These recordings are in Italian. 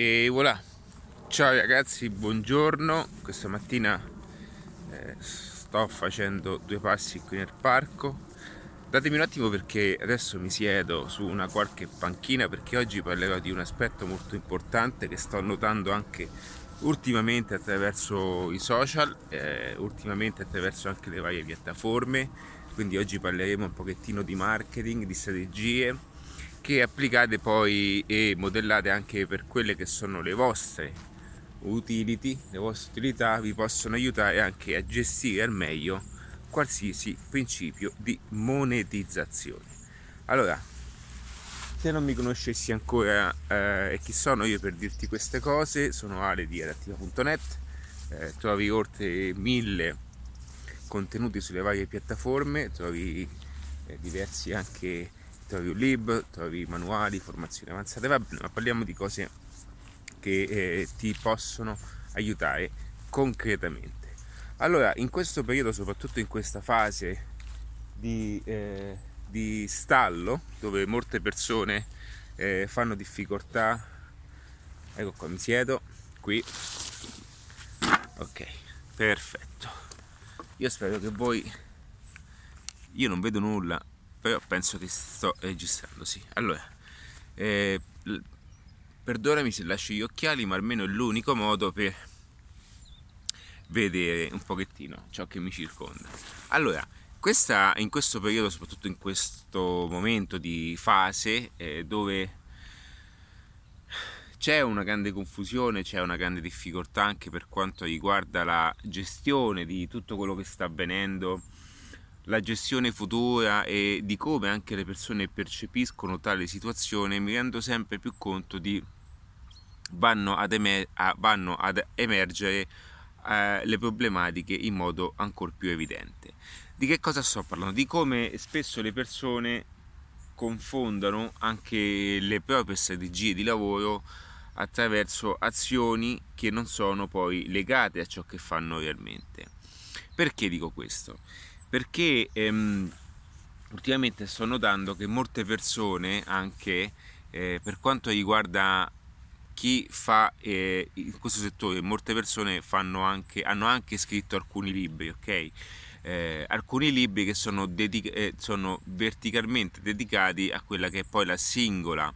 E voilà, ciao ragazzi, buongiorno. Questa mattina eh, sto facendo due passi qui nel parco. Datemi un attimo perché adesso mi siedo su una qualche panchina perché oggi parlerò di un aspetto molto importante che sto notando anche ultimamente attraverso i social, eh, ultimamente attraverso anche le varie piattaforme. Quindi oggi parleremo un pochettino di marketing, di strategie che applicate poi e modellate anche per quelle che sono le vostre utility, le vostre utilità vi possono aiutare anche a gestire al meglio qualsiasi principio di monetizzazione. Allora, se non mi conoscessi ancora eh, chi sono io per dirti queste cose, sono Ale di adattiva.net, eh, trovi oltre mille contenuti sulle varie piattaforme, trovi eh, diversi anche trovi un libro, trovi manuali, formazioni avanzate, va bene, ma parliamo di cose che eh, ti possono aiutare concretamente. Allora, in questo periodo, soprattutto in questa fase di, eh, di stallo, dove molte persone eh, fanno difficoltà, ecco qua, mi siedo, qui, ok, perfetto. Io spero che voi, io non vedo nulla, però penso che sto registrando, sì. Allora, eh, perdonami se lascio gli occhiali, ma almeno è l'unico modo per vedere un pochettino ciò che mi circonda. Allora, questa, in questo periodo, soprattutto in questo momento di fase eh, dove c'è una grande confusione, c'è una grande difficoltà anche per quanto riguarda la gestione di tutto quello che sta avvenendo la gestione futura e di come anche le persone percepiscono tale situazione, mi rendo sempre più conto di vanno ad, emer- vanno ad emergere eh, le problematiche in modo ancora più evidente. Di che cosa sto parlando? Di come spesso le persone confondano anche le proprie strategie di lavoro attraverso azioni che non sono poi legate a ciò che fanno realmente. Perché dico questo? Perché ehm, ultimamente sto notando che molte persone anche eh, per quanto riguarda chi fa eh, in questo settore molte persone anche, hanno anche scritto alcuni libri ok? Eh, alcuni libri che sono, dedica- eh, sono, verticalmente dedicati a quella che è poi la singola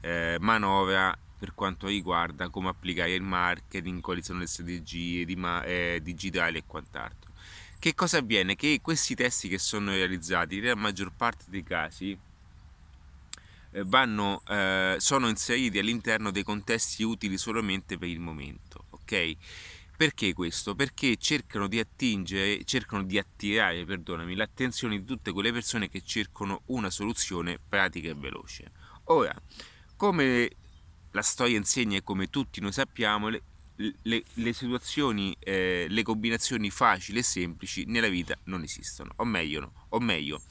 eh, manovra per quanto riguarda come applicare il marketing, quali sono le strategie di ma- eh, digitali e quant'altro che cosa avviene? Che questi testi che sono realizzati, nella maggior parte dei casi, eh, vanno, eh, sono inseriti all'interno dei contesti utili solamente per il momento, ok? Perché questo? Perché cercano di attingere, cercano di attirare, perdonami, l'attenzione di tutte quelle persone che cercano una soluzione pratica e veloce. Ora, come la storia insegna e come tutti noi sappiamo, le, le situazioni, eh, le combinazioni facili e semplici nella vita non esistono, o meglio, no, o meglio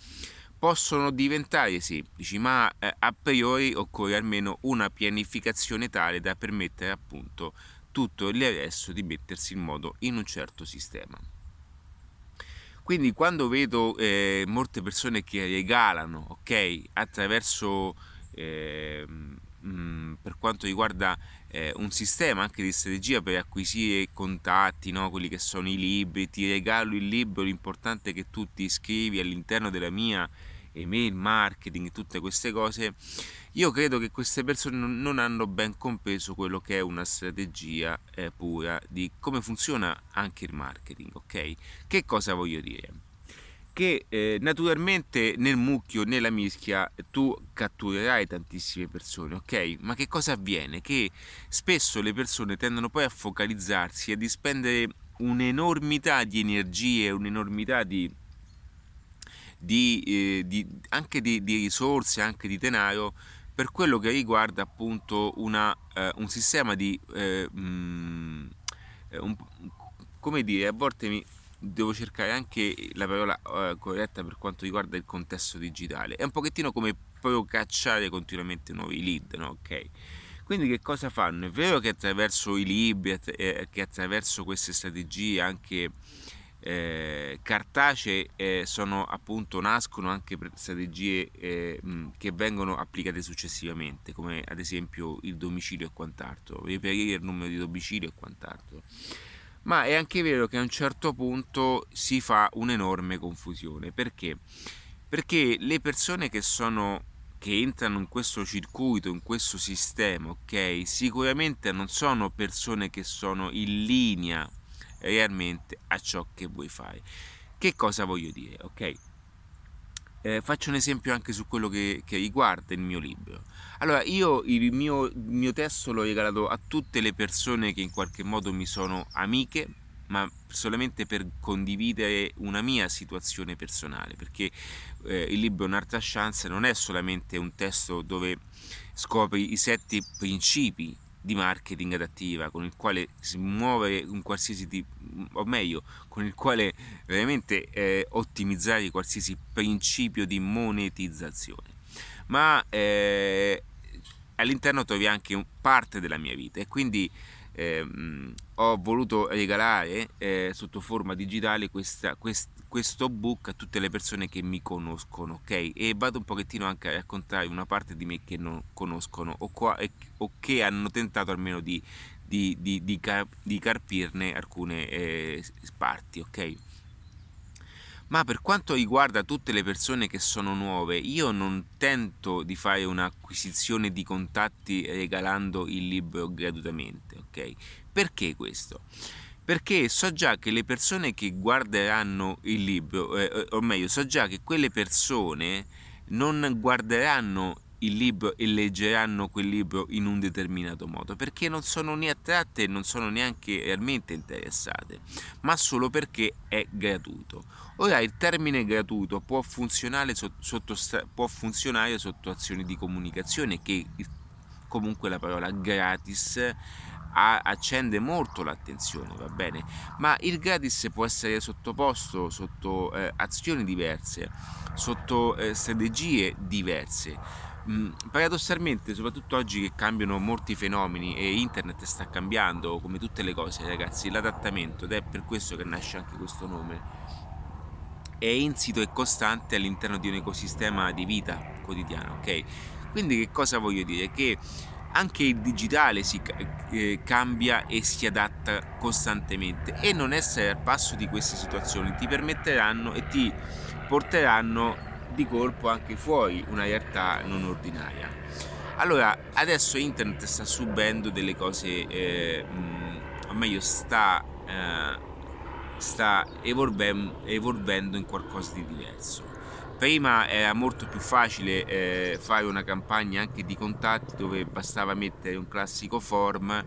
possono diventare semplici, ma eh, a priori occorre almeno una pianificazione tale da permettere appunto tutto il resto di mettersi in modo in un certo sistema. Quindi quando vedo eh, molte persone che regalano, ok, attraverso eh, mh, per quanto riguarda eh, un sistema anche di strategia per acquisire contatti, no? quelli che sono i libri, ti regalo il libro, l'importante è che tu ti iscrivi all'interno della mia email marketing, tutte queste cose, io credo che queste persone non hanno ben compreso quello che è una strategia eh, pura di come funziona anche il marketing, ok? Che cosa voglio dire? Che eh, naturalmente nel mucchio, nella mischia, tu catturerai tantissime persone, ok? Ma che cosa avviene? Che spesso le persone tendono poi a focalizzarsi e a dispendere un'enormità di energie, un'enormità di, di, eh, di anche di, di, risorse, anche di denaro per quello che riguarda appunto una, eh, un sistema di... Eh, mh, mm, eh, un, come dire, a volte mi devo cercare anche la parola uh, corretta per quanto riguarda il contesto digitale. È un pochettino come cacciare continuamente nuovi lead, no? Ok. Quindi che cosa fanno? È vero che attraverso i libri, eh, che attraverso queste strategie anche eh, cartacee eh, sono appunto nascono anche strategie eh, mh, che vengono applicate successivamente come ad esempio il domicilio e quant'altro reperire il numero di domicilio e quant'altro ma è anche vero che a un certo punto si fa un'enorme confusione perché perché le persone che sono che entrano in questo circuito, in questo sistema, ok, sicuramente non sono persone che sono in linea realmente a ciò che vuoi fare. Che cosa voglio dire? Ok, eh, faccio un esempio anche su quello che, che, riguarda il mio libro. Allora, io il mio, il mio testo l'ho regalato a tutte le persone che in qualche modo mi sono amiche, ma solamente per condividere una mia situazione personale, perché eh, il libro Un'altra chance non è solamente un testo dove scopri i sette principi di marketing adattiva con il quale si muove un qualsiasi tipo, o meglio, con il quale veramente eh, ottimizzare qualsiasi principio di monetizzazione. Ma eh, all'interno trovi anche parte della mia vita e quindi eh, ho voluto regalare eh, sotto forma digitale questa, quest, questo book a tutte le persone che mi conoscono, ok? E vado un pochettino anche a raccontare una parte di me che non conoscono o, qua, o che hanno tentato almeno di, di, di, di, car, di carpirne alcune eh, parti, ok? Ma per quanto riguarda tutte le persone che sono nuove, io non tento di fare un'acquisizione di contatti regalando il libro gratuitamente, ok? Perché questo? Perché so già che le persone che guarderanno il libro, eh, eh o meglio, so già che quelle persone non guarderanno il libro e leggeranno quel libro in un determinato modo, perché non sono né attratte e non sono neanche realmente interessate, ma solo perché è gratuito. Ora il termine gratuito può funzionare sotto, può funzionare sotto azioni di comunicazione che comunque la parola gratis accende molto l'attenzione, va bene? Ma il gratis può essere sottoposto sotto eh, azioni diverse, sotto eh, strategie diverse. Mm, paradossalmente, soprattutto oggi che cambiano molti fenomeni e internet sta cambiando come tutte le cose, ragazzi, l'adattamento ed è per questo che nasce anche questo nome. È insito e costante all'interno di un ecosistema di vita quotidiana, ok? Quindi che cosa voglio dire? Che anche il digitale si eh, cambia e si adatta costantemente e non essere al passo di queste situazioni ti permetteranno e ti porteranno di colpo anche fuori una realtà non ordinaria. Allora, adesso internet sta subendo delle cose, eh, o meglio sta, eh, sta evolvendo, evolvendo in qualcosa di diverso. Prima era molto più facile eh, fare una campagna anche di contatti dove bastava mettere un classico form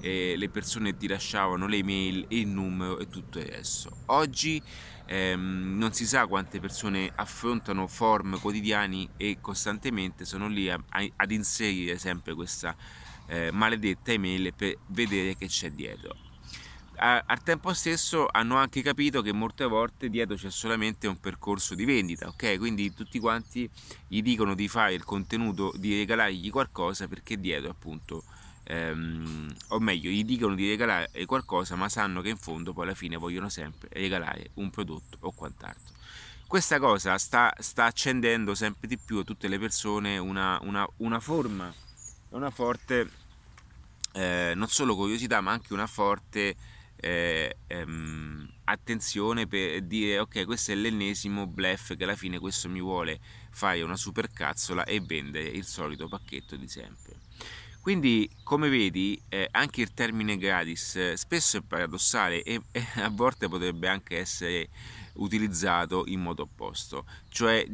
e le persone ti lasciavano le mail il numero e tutto il resto. Oggi ehm, non si sa quante persone affrontano form quotidiani e costantemente sono lì a, a, ad inserire sempre questa eh, maledetta email per vedere che c'è dietro. A, al tempo stesso hanno anche capito che molte volte dietro c'è solamente un percorso di vendita, ok? Quindi tutti quanti gli dicono di fare il contenuto, di regalargli qualcosa perché dietro appunto ehm, o meglio gli dicono di regalare qualcosa ma sanno che in fondo poi alla fine vogliono sempre regalare un prodotto o quant'altro. Questa cosa sta, sta accendendo sempre di più a tutte le persone una, una, una forma una forte eh, non solo curiosità ma anche una forte eh, ehm, attenzione per dire ok questo è l'ennesimo blef che alla fine questo mi vuole fare una super cazzola e vendere il solito pacchetto di sempre quindi, come vedi, eh, anche il termine gratis eh, spesso è paradossale e, e, a volte potrebbe anche essere utilizzato in modo opposto, cioè,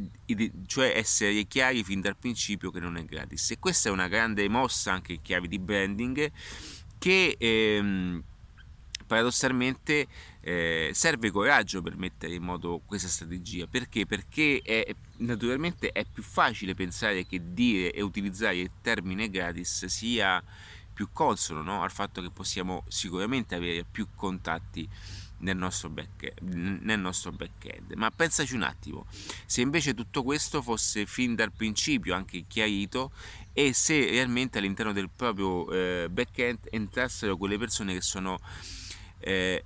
cioè, essere chiari fin dal principio che non è gratis. E questa è una grande mossa anche in chiave di branding che ehm, paradossalmente eh, serve coraggio per mettere in modo questa strategia. Perché? Perché è, naturalmente è più facile pensare che dire e utilizzare il termine gratis sia più consono no? al fatto che possiamo sicuramente avere più contatti nel nostro, back, nel nostro back-end. Ma pensaci un attimo, se invece tutto questo fosse fin dal principio anche chiarito e se realmente all'interno del proprio eh, back-end entrassero quelle persone che sono eh,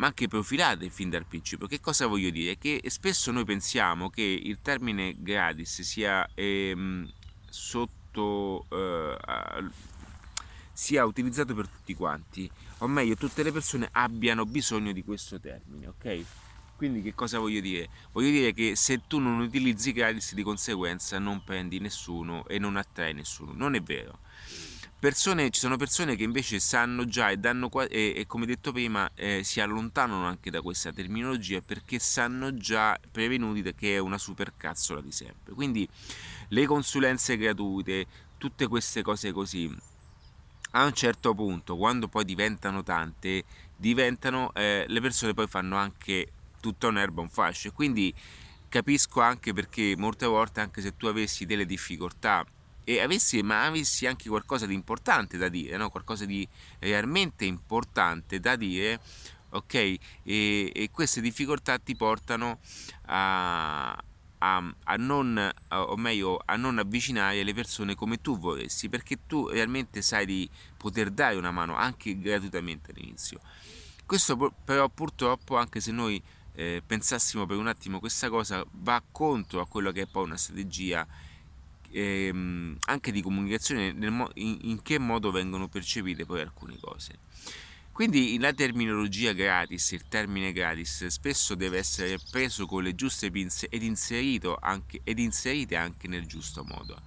ma anche profilate fin dal principio. Che cosa voglio dire? Che spesso noi pensiamo che il termine gratis sia ehm, sotto eh, sia utilizzato per tutti quanti, o meglio, tutte le persone abbiano bisogno di questo termine, ok? Quindi che cosa voglio dire? Voglio dire che se tu non utilizzi gratis di conseguenza non prendi nessuno e non attrai nessuno. Non è vero. Persone, ci sono persone che invece sanno già e, danno, e, e come detto prima eh, si allontanano anche da questa terminologia perché sanno già prevenuti che è una supercazzola di sempre. Quindi le consulenze gratuite, tutte queste cose così, a un certo punto, quando poi diventano tante, diventano, eh, le persone poi fanno anche tutta un'erba un fascio quindi capisco anche perché molte volte anche se tu avessi delle difficoltà e avessi, ma avessi anche qualcosa di importante da dire, no? qualcosa di realmente importante da dire, ok? E, e queste difficoltà ti portano a, a, a, non, o meglio, a non avvicinare le persone come tu vorresti, perché tu realmente sai di poter dare una mano anche gratuitamente all'inizio. Questo però purtroppo, anche se noi eh, pensassimo per un attimo questa cosa, va contro a quello che è poi una strategia ehm, anche di comunicazione, mo- in, in che modo vengono percepite poi alcune cose. Quindi la terminologia gratis, il termine gratis, spesso deve essere preso con le giuste pinze ed, inserito anche, ed inserite anche nel giusto modo.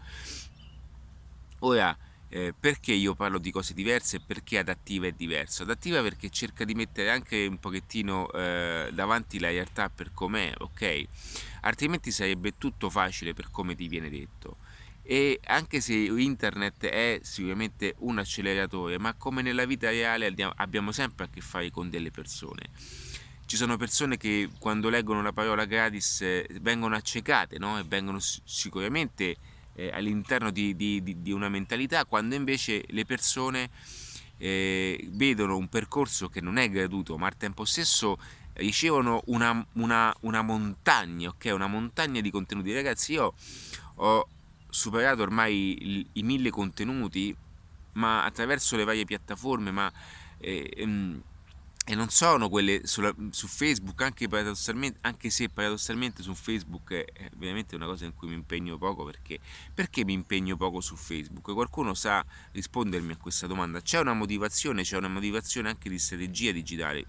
Ora, eh, perché io parlo di cose diverse e perché adattiva è diverso? Adattiva perché cerca di mettere anche un pochettino eh, davanti la realtà per com'è, ok? Altrimenti sarebbe tutto facile per come ti viene detto e anche se internet è sicuramente un acceleratore, ma come nella vita reale abbiamo sempre a che fare con delle persone. Ci sono persone che quando leggono la parola gratis eh, vengono accecate no? e vengono sicuramente eh, all'interno di, di, di, una mentalità, quando invece le persone eh, vedono un percorso che non è gratuito, ma al tempo stesso ricevono una, una, una montagna, ok? Una montagna di contenuti. Ragazzi, io ho superato ormai i, mille contenuti, ma attraverso le varie piattaforme, ma eh, ehm, e non sono quelle sulla, su Facebook, anche, anche, se paradossalmente su Facebook è veramente una cosa in cui mi impegno poco perché, perché mi impegno poco su Facebook? Qualcuno sa rispondermi a questa domanda? C'è una motivazione, c'è una motivazione anche di strategia digitale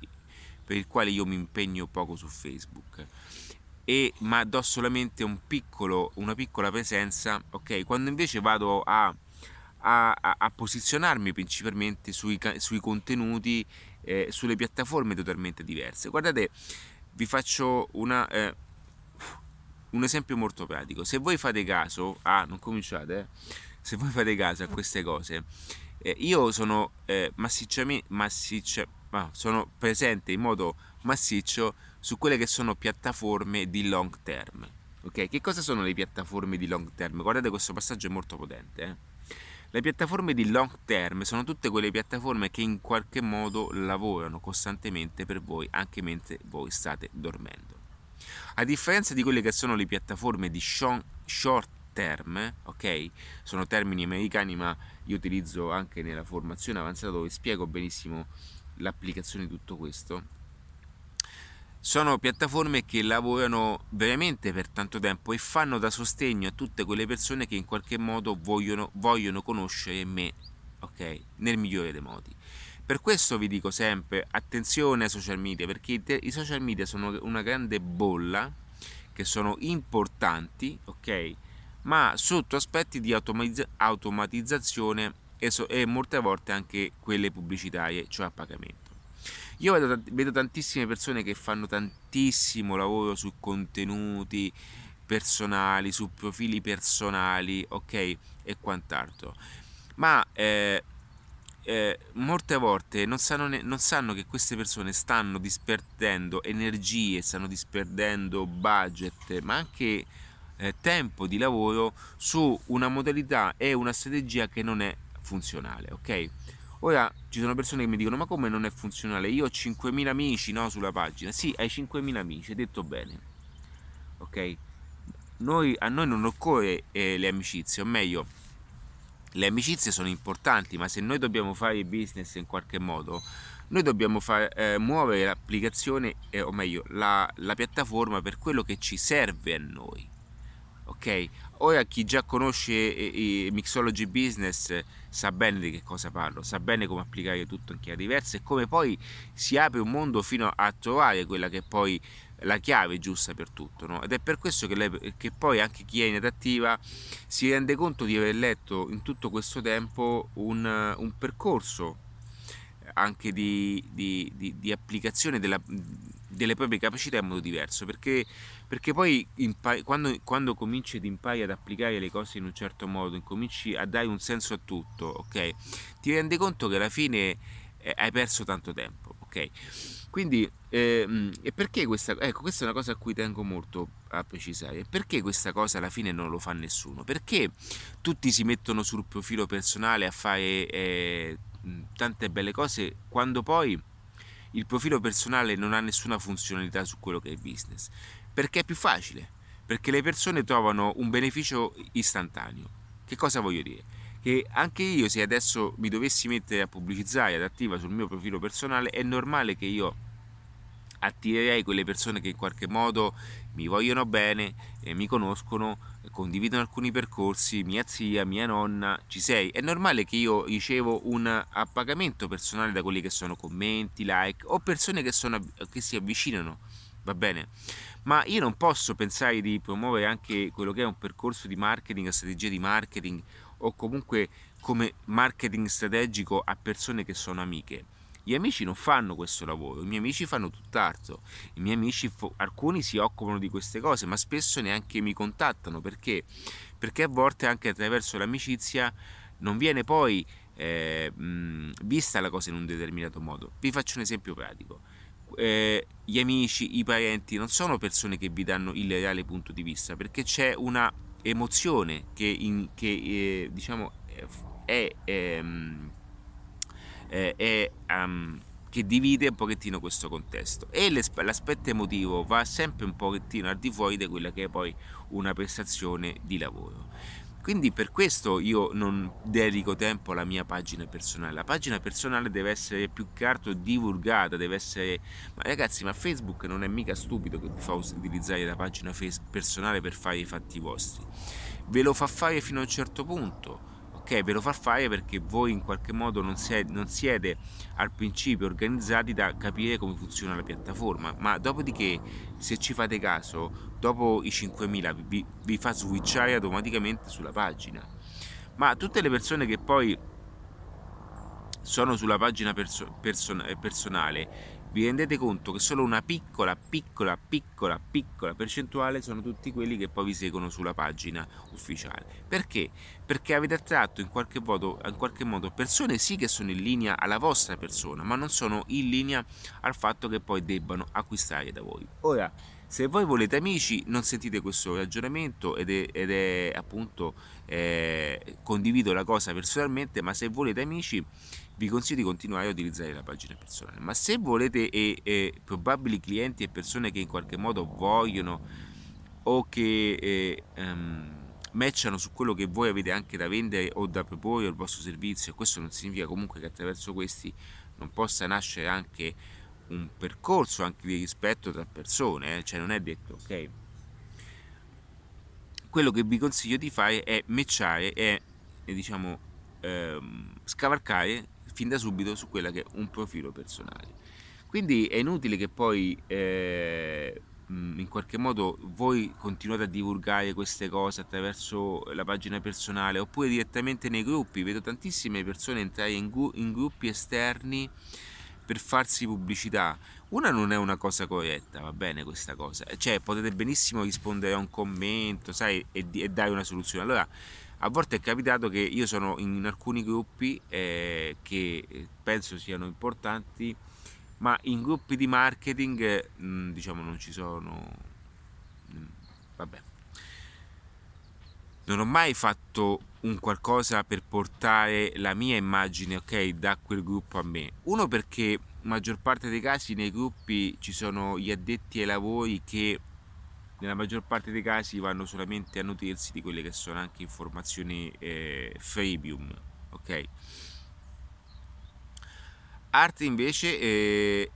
per il quale io mi impegno poco su Facebook e, ma do solamente un piccolo, una piccola presenza, ok? Quando invece vado a, a, a posizionarmi principalmente sui, sui contenuti, eh, sulle piattaforme totalmente diverse. Guardate, vi faccio una, eh, un esempio molto pratico. Se voi fate caso, ah, non cominciate, eh? se voi fate caso a queste cose, eh, io sono eh, massicciamente, massiccia, ah, sono presente in modo massiccio su quelle che sono piattaforme di long term. Ok, che cosa sono le piattaforme di long term? Guardate questo passaggio è molto potente. Eh? Le piattaforme di long term sono tutte quelle piattaforme che in qualche modo lavorano costantemente per voi anche mentre voi state dormendo. A differenza di quelle che sono le piattaforme di short term, ok? Sono termini americani ma io utilizzo anche nella formazione avanzata dove spiego benissimo l'applicazione di tutto questo sono piattaforme che lavorano veramente per tanto tempo e fanno da sostegno a tutte quelle persone che in qualche modo vogliono, vogliono conoscere me, ok? Nel migliore dei modi. Per questo vi dico sempre attenzione ai social media, perché i social media sono una grande bolla, che sono importanti, ok? Ma sotto aspetti di automatizzazione e, so- e molte volte anche quelle pubblicitarie, cioè a pagamento. Io vedo, vedo tantissime persone che fanno tantissimo lavoro su contenuti personali, su profili personali, ok? E quant'altro. Ma eh, eh, molte volte non sanno, ne, non sanno, che queste persone stanno disperdendo energie, stanno disperdendo budget, ma anche eh, tempo di lavoro su una modalità e una strategia che non è funzionale, ok? Ora ci sono persone che mi dicono: Ma come non è funzionale? Io ho 5.000 amici no, sulla pagina. Sì, hai 5.000 amici, hai detto bene. Ok? Noi, a noi non occorre eh, le amicizie, o meglio, le amicizie sono importanti, ma se noi dobbiamo fare business in qualche modo, noi dobbiamo far, eh, muovere l'applicazione, eh, o meglio, la, la piattaforma per quello che ci serve a noi. Ok? Ora chi già conosce i Mixology Business sa bene di che cosa parlo, sa bene come applicare tutto in chiave diverse e come poi si apre un mondo fino a trovare quella che è poi la chiave giusta per tutto. No? Ed è per questo che, lei, che poi anche chi è inadattiva si rende conto di aver letto in tutto questo tempo un, un percorso anche di, di, di, di applicazione della, delle proprie capacità in modo diverso perché, perché poi impari, quando, quando, cominci ad impari ad applicare le cose in un certo modo cominci a dare un senso a tutto ok? Ti rendi conto che alla fine eh, hai perso tanto tempo ok? Quindi ehm, e perché questa ecco questa è una cosa a cui tengo molto a precisare. Perché questa cosa alla fine non lo fa nessuno? Perché tutti si mettono sul profilo personale a fare eh, tante belle cose quando poi il profilo personale non ha nessuna funzionalità su quello che è il business perché è più facile perché le persone trovano un beneficio istantaneo che cosa voglio dire che anche io se adesso mi dovessi mettere a pubblicizzare ad attiva sul mio profilo personale è normale che io attirerei quelle persone che in qualche modo mi vogliono bene, eh, mi conoscono, condividono alcuni percorsi, mia zia, mia nonna, ci sei. È normale che io ricevo un appagamento personale da quelli che sono commenti, like o persone che, sono, che si avvicinano, va bene? Ma io non posso pensare di promuovere anche quello che è un percorso di marketing, strategia di marketing o comunque come marketing strategico a persone che sono amiche gli amici non fanno questo lavoro, i miei amici fanno tutt'altro, i miei amici, alcuni si occupano di queste cose, ma spesso neanche mi contattano perché? Perché a volte anche attraverso l'amicizia non viene poi eh, vista la cosa in un determinato modo. Vi faccio un esempio pratico. Eh, gli amici, i parenti non sono persone che vi danno il reale punto di vista perché c'è una emozione che, in, che eh, diciamo è, è ehm, eh, è, um, che divide un pochettino questo contesto e l'aspetto emotivo va sempre un pochettino al di fuori di quella che è poi una prestazione di lavoro. Quindi per questo io non dedico tempo alla mia pagina personale. La pagina personale deve essere più che altro divulgata, deve essere... Ma ragazzi, ma Facebook non è mica stupido che vi fa utilizzare la pagina personale per fare i fatti vostri. Ve lo fa fare fino a un certo punto ok ve lo fa fare perché voi in qualche modo non siete, non siete al principio organizzati da capire come funziona la piattaforma ma dopodiché se ci fate caso dopo i 5000 vi, vi fa switchare automaticamente sulla pagina ma tutte le persone che poi sono sulla pagina perso- person- personale vi rendete conto che solo una piccola, piccola, piccola, piccola percentuale sono tutti quelli che poi vi seguono sulla pagina ufficiale. Perché? Perché avete attratto in qualche modo, in qualche modo persone sì che sono in linea alla vostra persona, ma non sono in linea al fatto che poi debbano acquistare da voi. Ora, se voi volete amici, non sentite questo ragionamento ed è, ed è appunto eh, condivido la cosa personalmente, ma se volete amici vi consiglio di continuare a utilizzare la pagina personale. Ma se volete e, e probabili clienti e persone che in qualche modo vogliono o che eh, um, matchano su quello che voi avete anche da vendere o da proporre il vostro servizio, questo non significa comunque che attraverso questi non possa nascere anche un percorso anche di rispetto tra persone, eh? cioè non è detto ok. Quello che vi consiglio di fare è matchare e diciamo ehm, scavalcare fin da subito su quella che è un profilo personale. Quindi è inutile che poi eh, in qualche modo voi continuate a divulgare queste cose attraverso la pagina personale oppure direttamente nei gruppi. Vedo tantissime persone entrare in, gu- in gruppi esterni per farsi pubblicità. Una non è una cosa corretta, va bene questa cosa. Cioè, potete benissimo rispondere a un commento, sai, e, e dare una soluzione. Allora, a volte è capitato che io sono in alcuni gruppi eh, che penso siano importanti, ma in gruppi di marketing mh, mm, diciamo non ci sono... Mh, mm, vabbè. Non ho mai fatto un qualcosa per portare la mia immagine, ok, da quel gruppo a me. Uno perché maggior parte dei casi nei gruppi ci sono gli addetti ai lavori che nella maggior parte dei casi vanno solamente a nutrirsi di quelle che sono anche informazioni eh, freemium, ok? Altri invece eh,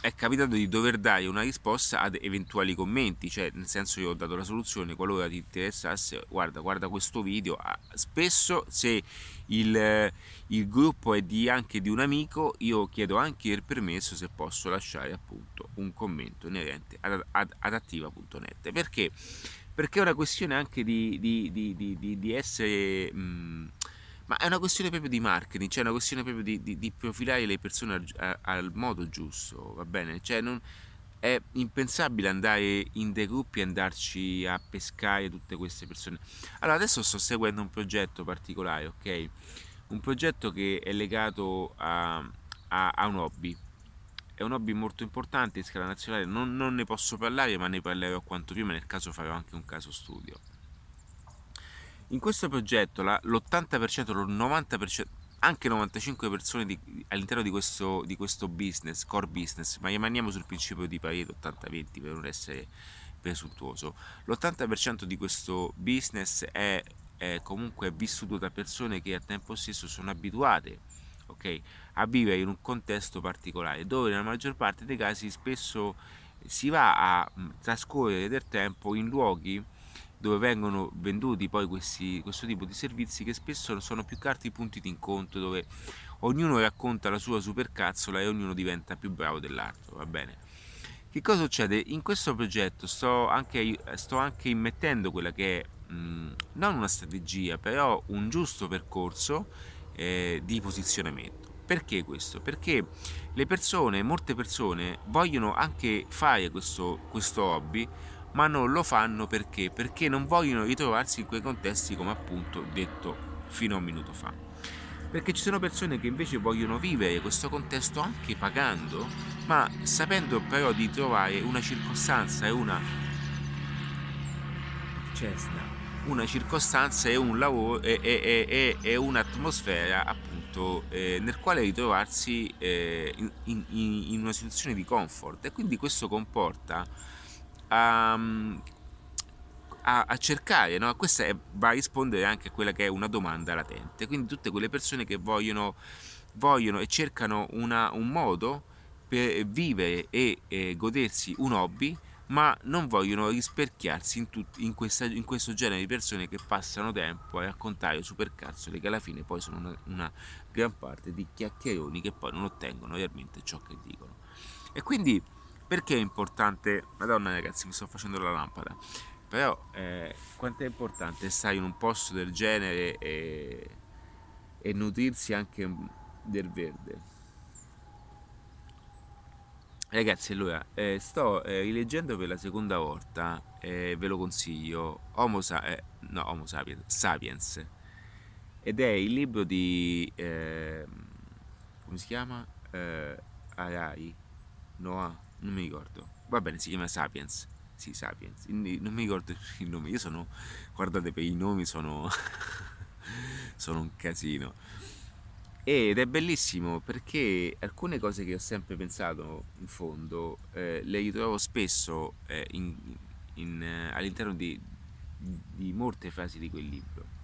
è capitato di dover dare una risposta ad eventuali commenti, cioè nel senso io ho dato la soluzione, qualora ti interessasse, guarda, guarda questo video, ah, spesso se il, il gruppo è di, anche di un amico, io chiedo anche il permesso se posso lasciare appunto un commento inerente ad, ad, ad attiva.net, perché? Perché è una questione anche di, di, di, essere... Mh, ma è una questione proprio di marketing, cioè una questione proprio di, di, di profilare le persone al, al, modo giusto, va bene? Cioè non, è impensabile andare in dei gruppi e andarci a pescare tutte queste persone. Allora adesso sto seguendo un progetto particolare, ok? Un progetto che è legato a, a, a un hobby. È un hobby molto importante in scala nazionale, non, non ne posso parlare, ma ne parlerò quanto prima, nel caso farò anche un caso studio in questo progetto la, l'80%, il 90%, anche 95 persone di, all'interno di questo, di questo, business, core business, ma rimaniamo sul principio di Pareto 80-20 per non essere presuntuoso, l'80% di questo business è, è, comunque vissuto da persone che a tempo stesso sono abituate okay, a vivere in un contesto particolare, dove nella maggior parte dei casi spesso si va a trascorrere del tempo in luoghi dove vengono venduti poi questi, questo tipo di servizi che spesso sono più altro i punti di incontro dove ognuno racconta la sua supercazzola e ognuno diventa più bravo dell'altro, va bene? Che cosa succede? In questo progetto sto anche, sto anche immettendo quella che è mh, non una strategia, però un giusto percorso eh, di posizionamento. Perché questo? Perché le persone, molte persone, vogliono anche fare questo, questo hobby, ma non lo fanno perché? Perché non vogliono ritrovarsi in quei contesti come appunto detto fino a un minuto fa. Perché ci sono persone che invece vogliono vivere questo contesto anche pagando, ma sapendo però di trovare una circostanza e una cesta, una circostanza e un lavoro e, e, e, e un'atmosfera appunto eh, nel quale ritrovarsi eh, in, in, in una situazione di comfort e quindi questo comporta a, a, a cercare, no? questa è, va a rispondere anche a quella che è una domanda latente, quindi tutte quelle persone che vogliono, vogliono e cercano una, un modo per vivere e, e godersi un hobby ma non vogliono risperchiarsi in, tut, in, questa, in, questo genere di persone che passano tempo a raccontare supercazzole che alla fine poi sono una, una, gran parte di chiacchieroni che poi non ottengono realmente ciò che dicono. E quindi perché è importante? Madonna ragazzi, mi sto facendo la lampada. Però eh, quanto è importante stare in un posto del genere e, e nutrirsi anche del verde. Ragazzi, allora, eh, sto eh, rileggendo per la seconda volta, eh, ve lo consiglio, Homo, Sa- eh, no, Homo Sapiens, Sapiens, ed è il libro di, ehm, come si chiama? Eh, Arai, Noah, non mi ricordo. Va bene, si chiama Sapiens. Sì, Sapiens. Non mi ricordo il nome. Io sono, guardate, per i nomi sono, sono un casino. Ed è bellissimo perché alcune cose che ho sempre pensato in fondo eh, le ritrovo spesso eh, in, in, eh, all'interno di, di molte frasi di quel libro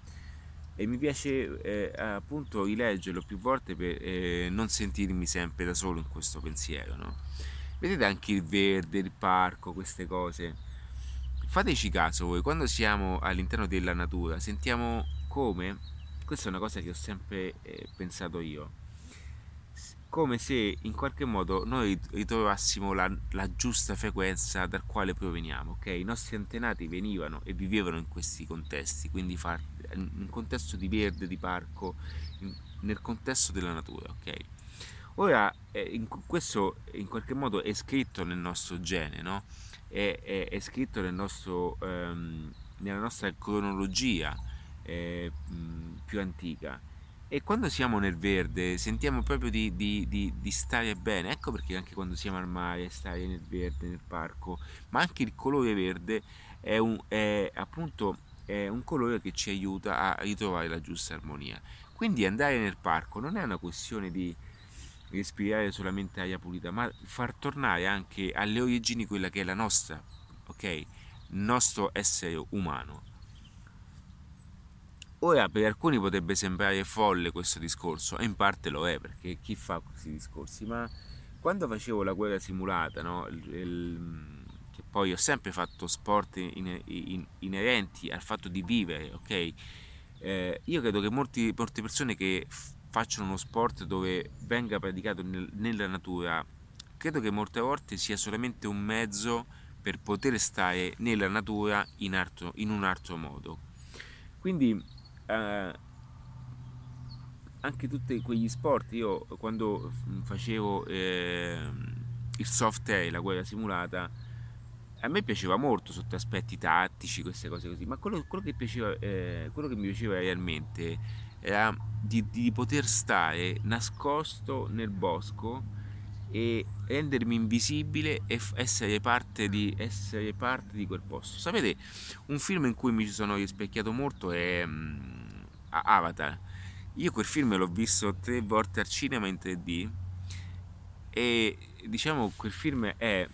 e mi piace eh, appunto rileggerlo più volte per eh, non sentirmi sempre da solo in questo pensiero no? Vedete anche il verde, il parco, queste cose. Fateci caso voi, quando siamo all'interno della natura, sentiamo come, questa è una cosa che ho sempre eh, pensato io, come se in qualche modo noi ritrovassimo la, la, giusta frequenza dal quale proveniamo, ok? I nostri antenati venivano e vivevano in questi contesti, quindi far, in un contesto di verde, di parco, in, nel contesto della natura, ok? Ora, eh, in, questo in qualche modo è scritto nel nostro gene, no? è, è, è, scritto nel nostro, ehm, nella nostra cronologia eh, più antica. E quando siamo nel verde sentiamo proprio di, di, di, di, stare bene, ecco perché anche quando siamo al mare, stare nel verde, nel parco, ma anche il colore verde è un, è, appunto, è un colore che ci aiuta a ritrovare la giusta armonia. Quindi andare nel parco non è una questione di respirare solamente aria pulita, ma far tornare anche alle origini quella che è la nostra, ok? Nostro essere umano. Ora per alcuni potrebbe sembrare folle questo discorso, e in parte lo è, perché chi fa questi discorsi, ma quando facevo la guerra simulata, no, il, il, che poi ho sempre fatto sport in, in, inerenti al fatto di vivere, ok? Eh, io credo che molti, molte persone che facciano uno sport dove venga praticato nel, nella natura, credo che molte volte sia solamente un mezzo per poter stare nella natura in, altro, in un altro modo. Quindi eh, anche tutti quegli sport, io quando facevo eh, il soft air, la guerra simulata, a me piaceva molto sotto aspetti tattici, queste cose così, ma quello, quello, che, piaceva, eh, quello che, mi piaceva realmente era di, di, poter stare nascosto nel bosco e rendermi invisibile e essere parte, di, essere parte di quel posto. Sapete, un film in cui mi ci sono rispecchiato molto è um, Avatar io quel film l'ho visto tre volte al cinema in 3D e diciamo quel film è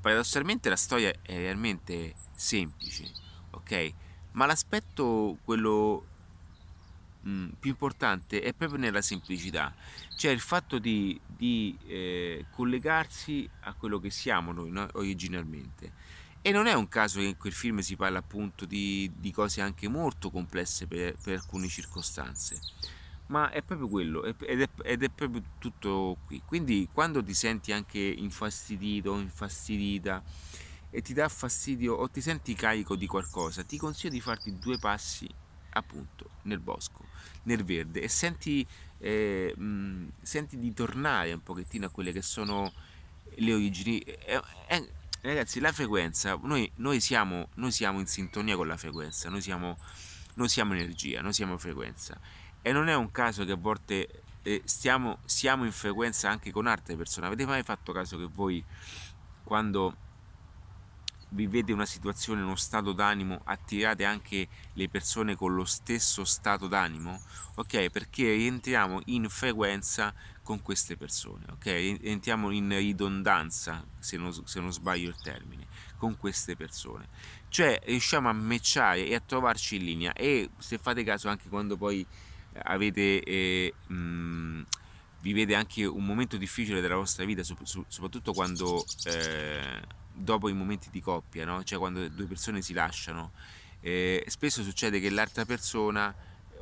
paradossalmente la storia è realmente semplice, ok? Ma l'aspetto quello mh, mm, più importante è proprio nella semplicità, cioè il fatto di, di eh, collegarsi a quello che siamo noi no? originalmente e non è un caso che in quel film si parla appunto di, di cose anche molto complesse per, per, alcune circostanze, ma è proprio quello ed è, ed è, proprio tutto qui. Quindi quando ti senti anche infastidito o infastidita e ti dà fastidio o ti senti carico di qualcosa, ti consiglio di farti due passi appunto nel bosco, nel verde e senti, eh, mh, senti di tornare un pochettino a quelle che sono le origini. È, è, ragazzi, la frequenza, noi, noi, siamo, noi, siamo, in sintonia con la frequenza, noi siamo, noi siamo energia, noi siamo frequenza. E non è un caso che a volte eh, stiamo, siamo in frequenza anche con altre persone. Avete mai fatto caso che voi, quando vivete una situazione, uno stato d'animo, attirate anche le persone con lo stesso stato d'animo? Ok? Perché rientriamo in frequenza con queste persone, ok? Entriamo in ridondanza, se non, se non sbaglio il termine, con queste persone. Cioè riusciamo a matchare e a trovarci in linea e se fate caso anche quando poi avete... Eh, mh, vivete anche un momento difficile della vostra vita, soprattutto quando eh, dopo i momenti di coppia, no? cioè quando due persone si lasciano, eh, spesso succede che l'altra persona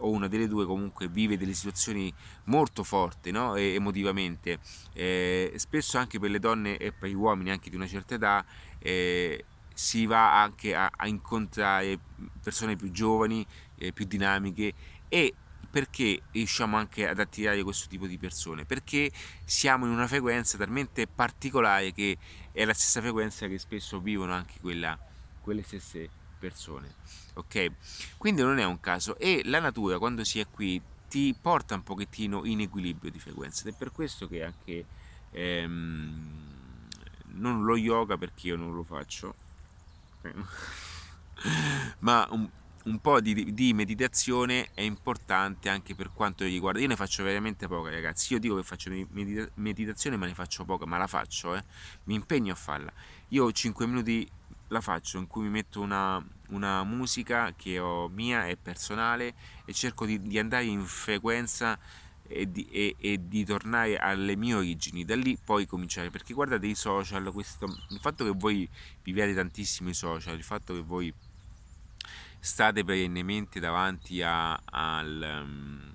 o una delle due comunque vive delle situazioni molto forti no? emotivamente. Eh, spesso anche per le donne e per gli uomini anche di una certa età eh, si va anche a, a, incontrare persone più giovani, eh, più dinamiche e perché riusciamo anche ad attirare questo tipo di persone? Perché siamo in una frequenza talmente particolare che è la stessa frequenza che spesso vivono anche quella, quelle stesse persone ok? Quindi non è un caso e la natura quando si è qui ti porta un pochettino in equilibrio di frequenza ed è per questo che anche ehm, non lo yoga perché io non lo faccio ma un, un po' di, di, meditazione è importante anche per quanto riguarda io ne faccio veramente poca ragazzi. Io dico che faccio medita- meditazione ma ne faccio poca ma la faccio eh? mi impegno a farla. Io 5 minuti la faccio in cui mi metto una, una musica che ho mia e personale e cerco di, di andare in frequenza e di, e, e di, tornare alle mie origini, da lì poi cominciare, perché guardate i social, questo, il fatto che voi viviate tantissimi social, il fatto che voi state perennemente davanti a, al... Um,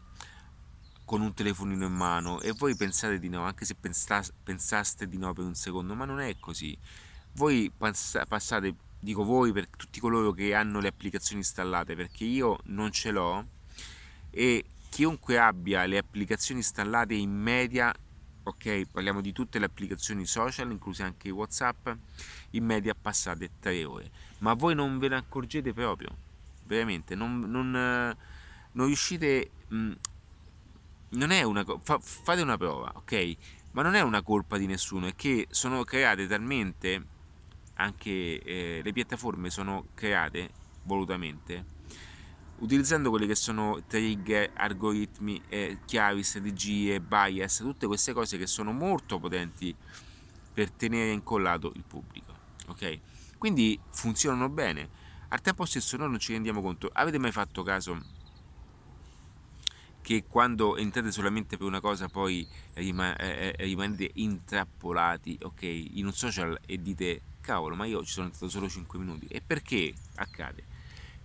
con un telefonino in mano e voi pensate di no, anche se pensaste di no per un secondo, ma non è così. Voi passate, dico voi per tutti coloro che hanno le applicazioni installate, perché io non ce l'ho e chiunque abbia le applicazioni installate in media, ok, parliamo di tutte le applicazioni social, incluse anche WhatsApp, in media passate 3 ore, ma voi non ve ne accorgete proprio, veramente, non, non, non riuscite... Mh, non è una fa, fate una prova, ok? Ma non è una colpa di nessuno, è che sono create talmente anche eh, le piattaforme sono create volutamente utilizzando quelle che sono trigger, algoritmi, eh, chiavi, strategie, bias, tutte queste cose che sono molto potenti per tenere incollato il pubblico. Ok? Quindi funzionano bene. Al tempo stesso noi non ci rendiamo conto. Avete mai fatto caso che quando entrate solamente per una cosa poi rima- eh, eh rimanete intrappolati ok, in un social e dite cavolo ma io ci sono stato solo 5 minuti e perché accade?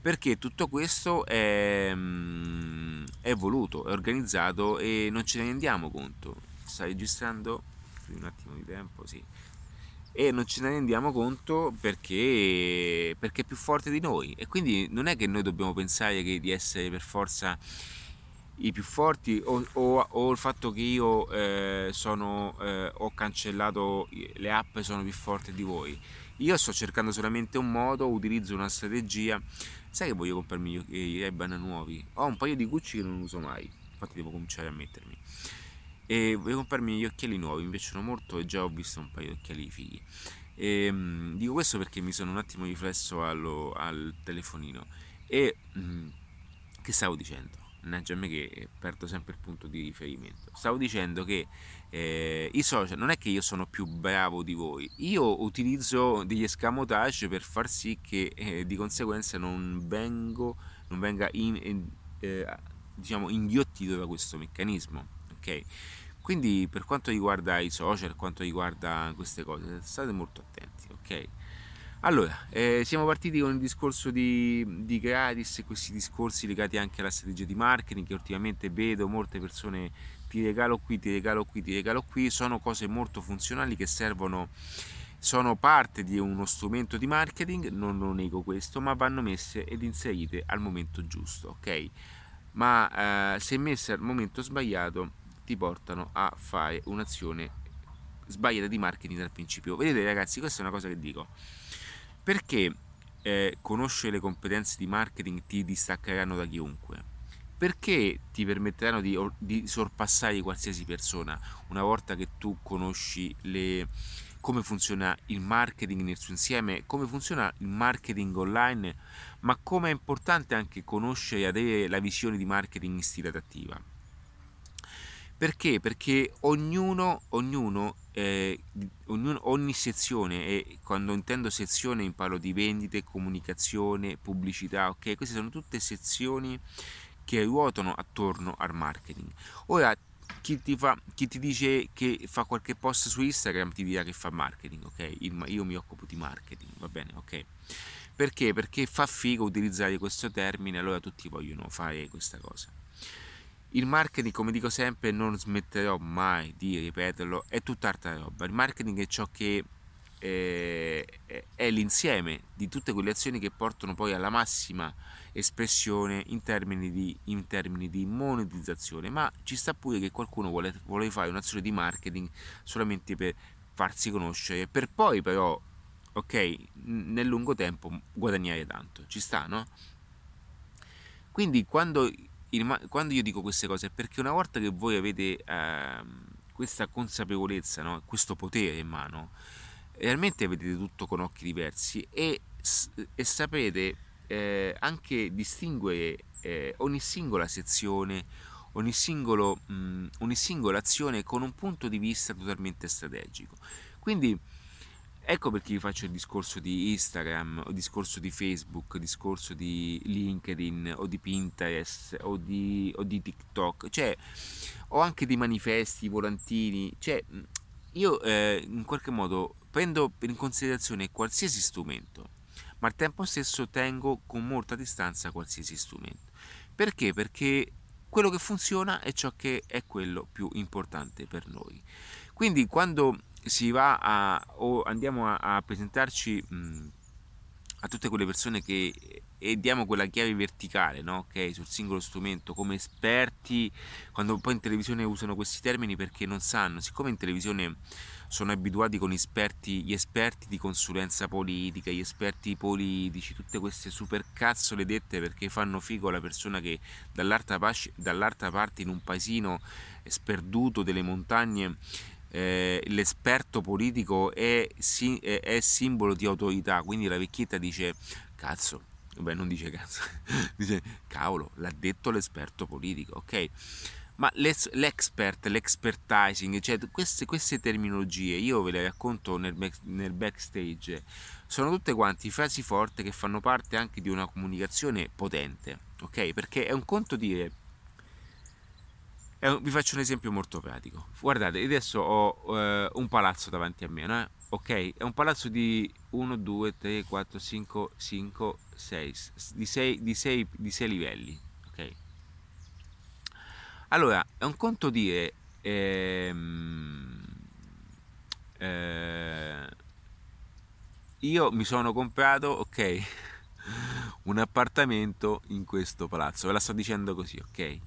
Perché tutto questo è, mm, è voluto, è organizzato e non ce ne rendiamo conto. Sta registrando? Un attimo di tempo, sì e non ce ne rendiamo conto perché, perché, è più forte di noi. E quindi non è che noi dobbiamo pensare di essere per forza i più forti o, o, o il fatto che io eh, sono, eh, ho cancellato le app sono più forti di voi. Io sto cercando solamente un modo utilizzo una strategia. Sai che voglio comprarmi i Ray-Ban nuovi? Ho un paio di Gucci che non uso mai. Infatti devo cominciare a mettermi e voglio comprarmi gli occhiali nuovi, mi piacciono molto e già ho visto un paio di occhiali fighi. E, mh, dico questo perché mi sono un attimo riflesso allo, al telefonino e mh, che stavo dicendo? Mannaggia a me che perdo sempre il punto di riferimento. Stavo dicendo che eh, i social non è che io sono più bravo di voi, io utilizzo degli escamotage per far sì che eh, di conseguenza non, vengo, non venga in, eh, diciamo inghiottito da questo meccanismo. Ok? Quindi per quanto riguarda i social, per quanto riguarda queste cose, state molto attenti, ok? Allora, eh, siamo partiti con il discorso di, di gratis e questi discorsi legati anche alla strategia di marketing che ultimamente vedo molte persone ti regalo qui, ti regalo qui, ti regalo qui, sono cose molto funzionali che servono, sono parte di uno strumento di marketing, non lo nego questo, ma vanno messe ed inserite al momento giusto, ok? Ma eh, se messe al momento sbagliato ti portano a fare un'azione sbagliata di marketing dal principio. Vedete ragazzi, questa è una cosa che dico. Perché eh, conoscere le competenze di marketing ti distaccheranno da chiunque? Perché ti permetteranno di, di sorpassare qualsiasi persona una volta che tu conosci le, come funziona il marketing nel suo insieme, come funziona il marketing online, ma come è importante anche conoscere e avere la visione di marketing in stile adattiva. Perché? Perché ognuno, ognuno, eh, ognuno, ogni sezione, e quando intendo sezione parlo di vendite, comunicazione, pubblicità, ok? Queste sono tutte sezioni che ruotano attorno al marketing. Ora, chi ti, fa, chi ti dice che fa qualche post su Instagram ti dirà che fa marketing, ok? Io mi occupo di marketing, va bene, ok? Perché? Perché fa figo utilizzare questo termine, allora tutti vogliono fare questa cosa. Il marketing, come dico sempre, non smetterò mai di ripeterlo, è tutt'altra roba. Il marketing è ciò che eh, è l'insieme di tutte quelle azioni che portano poi alla massima espressione in termini di, in termini di monetizzazione. Ma ci sta pure che qualcuno vuole, vuole fare un'azione di marketing solamente per farsi conoscere, per poi però, ok, nel lungo tempo guadagnare tanto. Ci sta, no? Quindi quando quando io dico queste cose è perché una volta che voi avete eh, questa consapevolezza, no? questo potere in mano, realmente vedete tutto con occhi diversi e, e sapete eh, anche distinguere eh, ogni singola sezione, ogni, singolo, mh, ogni singola azione con un punto di vista totalmente strategico. Quindi Ecco perché vi faccio il discorso di Instagram, o discorso di Facebook, discorso di LinkedIn o di Pinterest o di, o di TikTok, cioè ho anche dei manifesti, volantini, cioè io eh, in qualche modo prendo in considerazione qualsiasi strumento, ma al tempo stesso tengo con molta distanza qualsiasi strumento. Perché? Perché quello che funziona è ciò che è quello più importante per noi. Quindi quando si va a o andiamo a, a presentarci mh, a tutte quelle persone che e diamo quella chiave verticale no? okay, sul singolo strumento come esperti quando poi in televisione usano questi termini perché non sanno siccome in televisione sono abituati con esperti, gli esperti di consulenza politica, gli esperti politici, tutte queste super cazzole dette perché fanno figo alla persona che dall'altra parte in un paesino sperduto delle montagne eh, l'esperto politico è, è, è, simbolo di autorità, quindi la vecchietta dice cazzo, beh non dice cazzo, dice cavolo, l'ha detto l'esperto politico, ok? ma l'expert, l'expertising, cioè queste, queste, terminologie, io ve le racconto nel, nel backstage, sono tutte quanti frasi forti che fanno parte anche di una comunicazione potente, ok? Perché è un conto dire... Un, vi faccio un esempio molto pratico. Guardate, adesso ho eh, un palazzo davanti a me, no? ok? È un palazzo di 1, 2, 3, 4, 5, 5, 6, di 6, di 6, di 6 livelli, ok? Allora, è un conto dire ehm, eh, io mi sono comprato, ok, un appartamento in questo palazzo, ve la sto dicendo così, ok?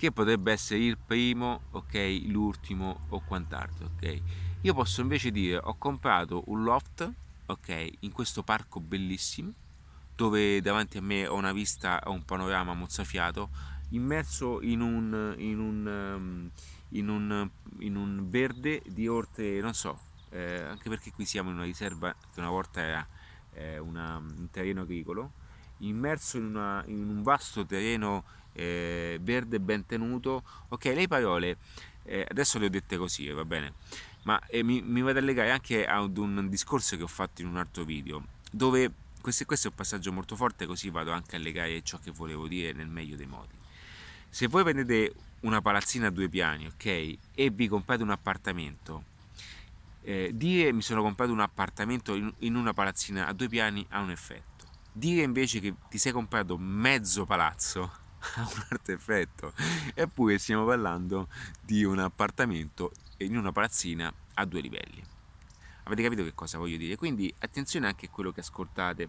Che potrebbe essere il primo, ok, l'ultimo o quant'altro, ok? Io posso invece dire ho comprato un loft, ok, in questo parco bellissimo, dove davanti a me ho una vista, ho un panorama mozzafiato, immerso in un, in un, um, in un, in un verde di orte, non so, eh, anche perché qui siamo in una riserva che una volta era eh, una, un terreno agricolo, immerso in, una, in un vasto terreno eh, verde ben tenuto. Ok, le parole eh, adesso le ho dette così, va bene, ma eh, mi, mi vado a legare anche ad un discorso che ho fatto in un altro video, dove questo, questo è un passaggio molto forte, così vado anche a legare ciò che volevo dire nel meglio dei modi. Se voi prendete una palazzina a due piani, ok, e vi comprate un appartamento, eh, dire mi sono comprato un appartamento in, in una palazzina a due piani ha un effetto. Dire invece che ti sei comprato mezzo palazzo ha un effetto. Eppure stiamo parlando di un appartamento in una palazzina a due livelli. Avete capito che cosa voglio dire? Quindi attenzione anche a quello che ascoltate.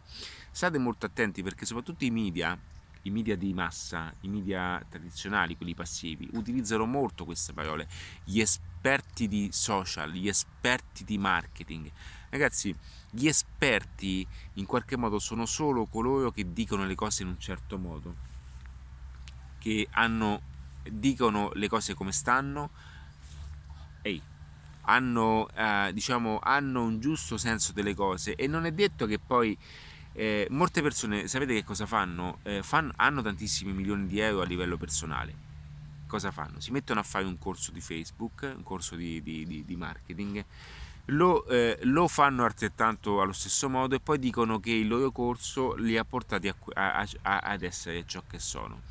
State molto attenti perché soprattutto i media i media di massa, i media tradizionali, quelli passivi, utilizzano molto queste parole, gli esperti di social, gli esperti di marketing. Ragazzi, gli esperti in qualche modo sono solo coloro che dicono le cose in un certo modo, che hanno, dicono le cose come stanno, ehi, hanno, eh, diciamo, hanno un giusto senso delle cose e non è detto che poi eh, molte persone, sapete che cosa fanno? Eh, fan, hanno tantissimi milioni di euro a livello personale. Cosa fanno? Si mettono a fare un corso di Facebook, un corso di, di, di, di marketing, lo, eh, lo, fanno altrettanto allo stesso modo e poi dicono che il loro corso li ha portati a, a, a, ad essere ciò che sono.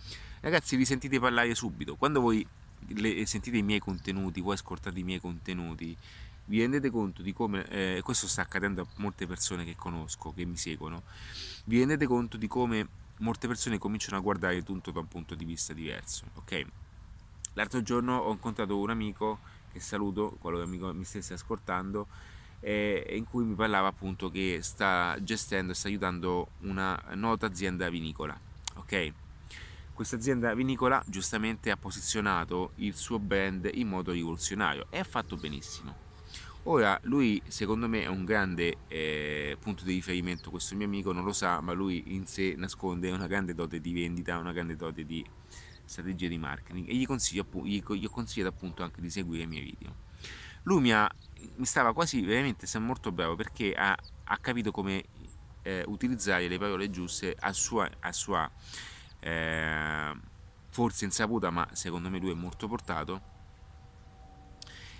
Ragazzi, vi sentite parlare subito. Quando voi le, sentite i miei contenuti, voi ascoltate i miei contenuti, vi rendete conto di come, eh, questo sta accadendo a molte persone che conosco, che mi seguono, vi rendete conto di come molte persone cominciano a guardare tutto da un punto di vista diverso, ok? L'altro giorno ho incontrato un amico che saluto, qualora amico mi stesse ascoltando, eh, in cui mi parlava appunto che sta gestendo e sta aiutando una nota azienda vinicola, ok? Questa azienda vinicola giustamente ha posizionato il suo brand in modo rivoluzionario e ha fatto benissimo Ora, lui secondo me è un grande eh, punto di riferimento, questo mio amico non lo sa, ma lui in sé nasconde una grande dote di vendita, una grande dote di strategia di marketing e gli, consiglio, gli, gli ho consigliato appunto anche di seguire i miei video. Lui mi, ha, mi stava quasi, veramente, è molto bravo perché ha, ha capito come eh, utilizzare le parole giuste a sua, a sua eh, forse insaputa, ma secondo me lui è molto portato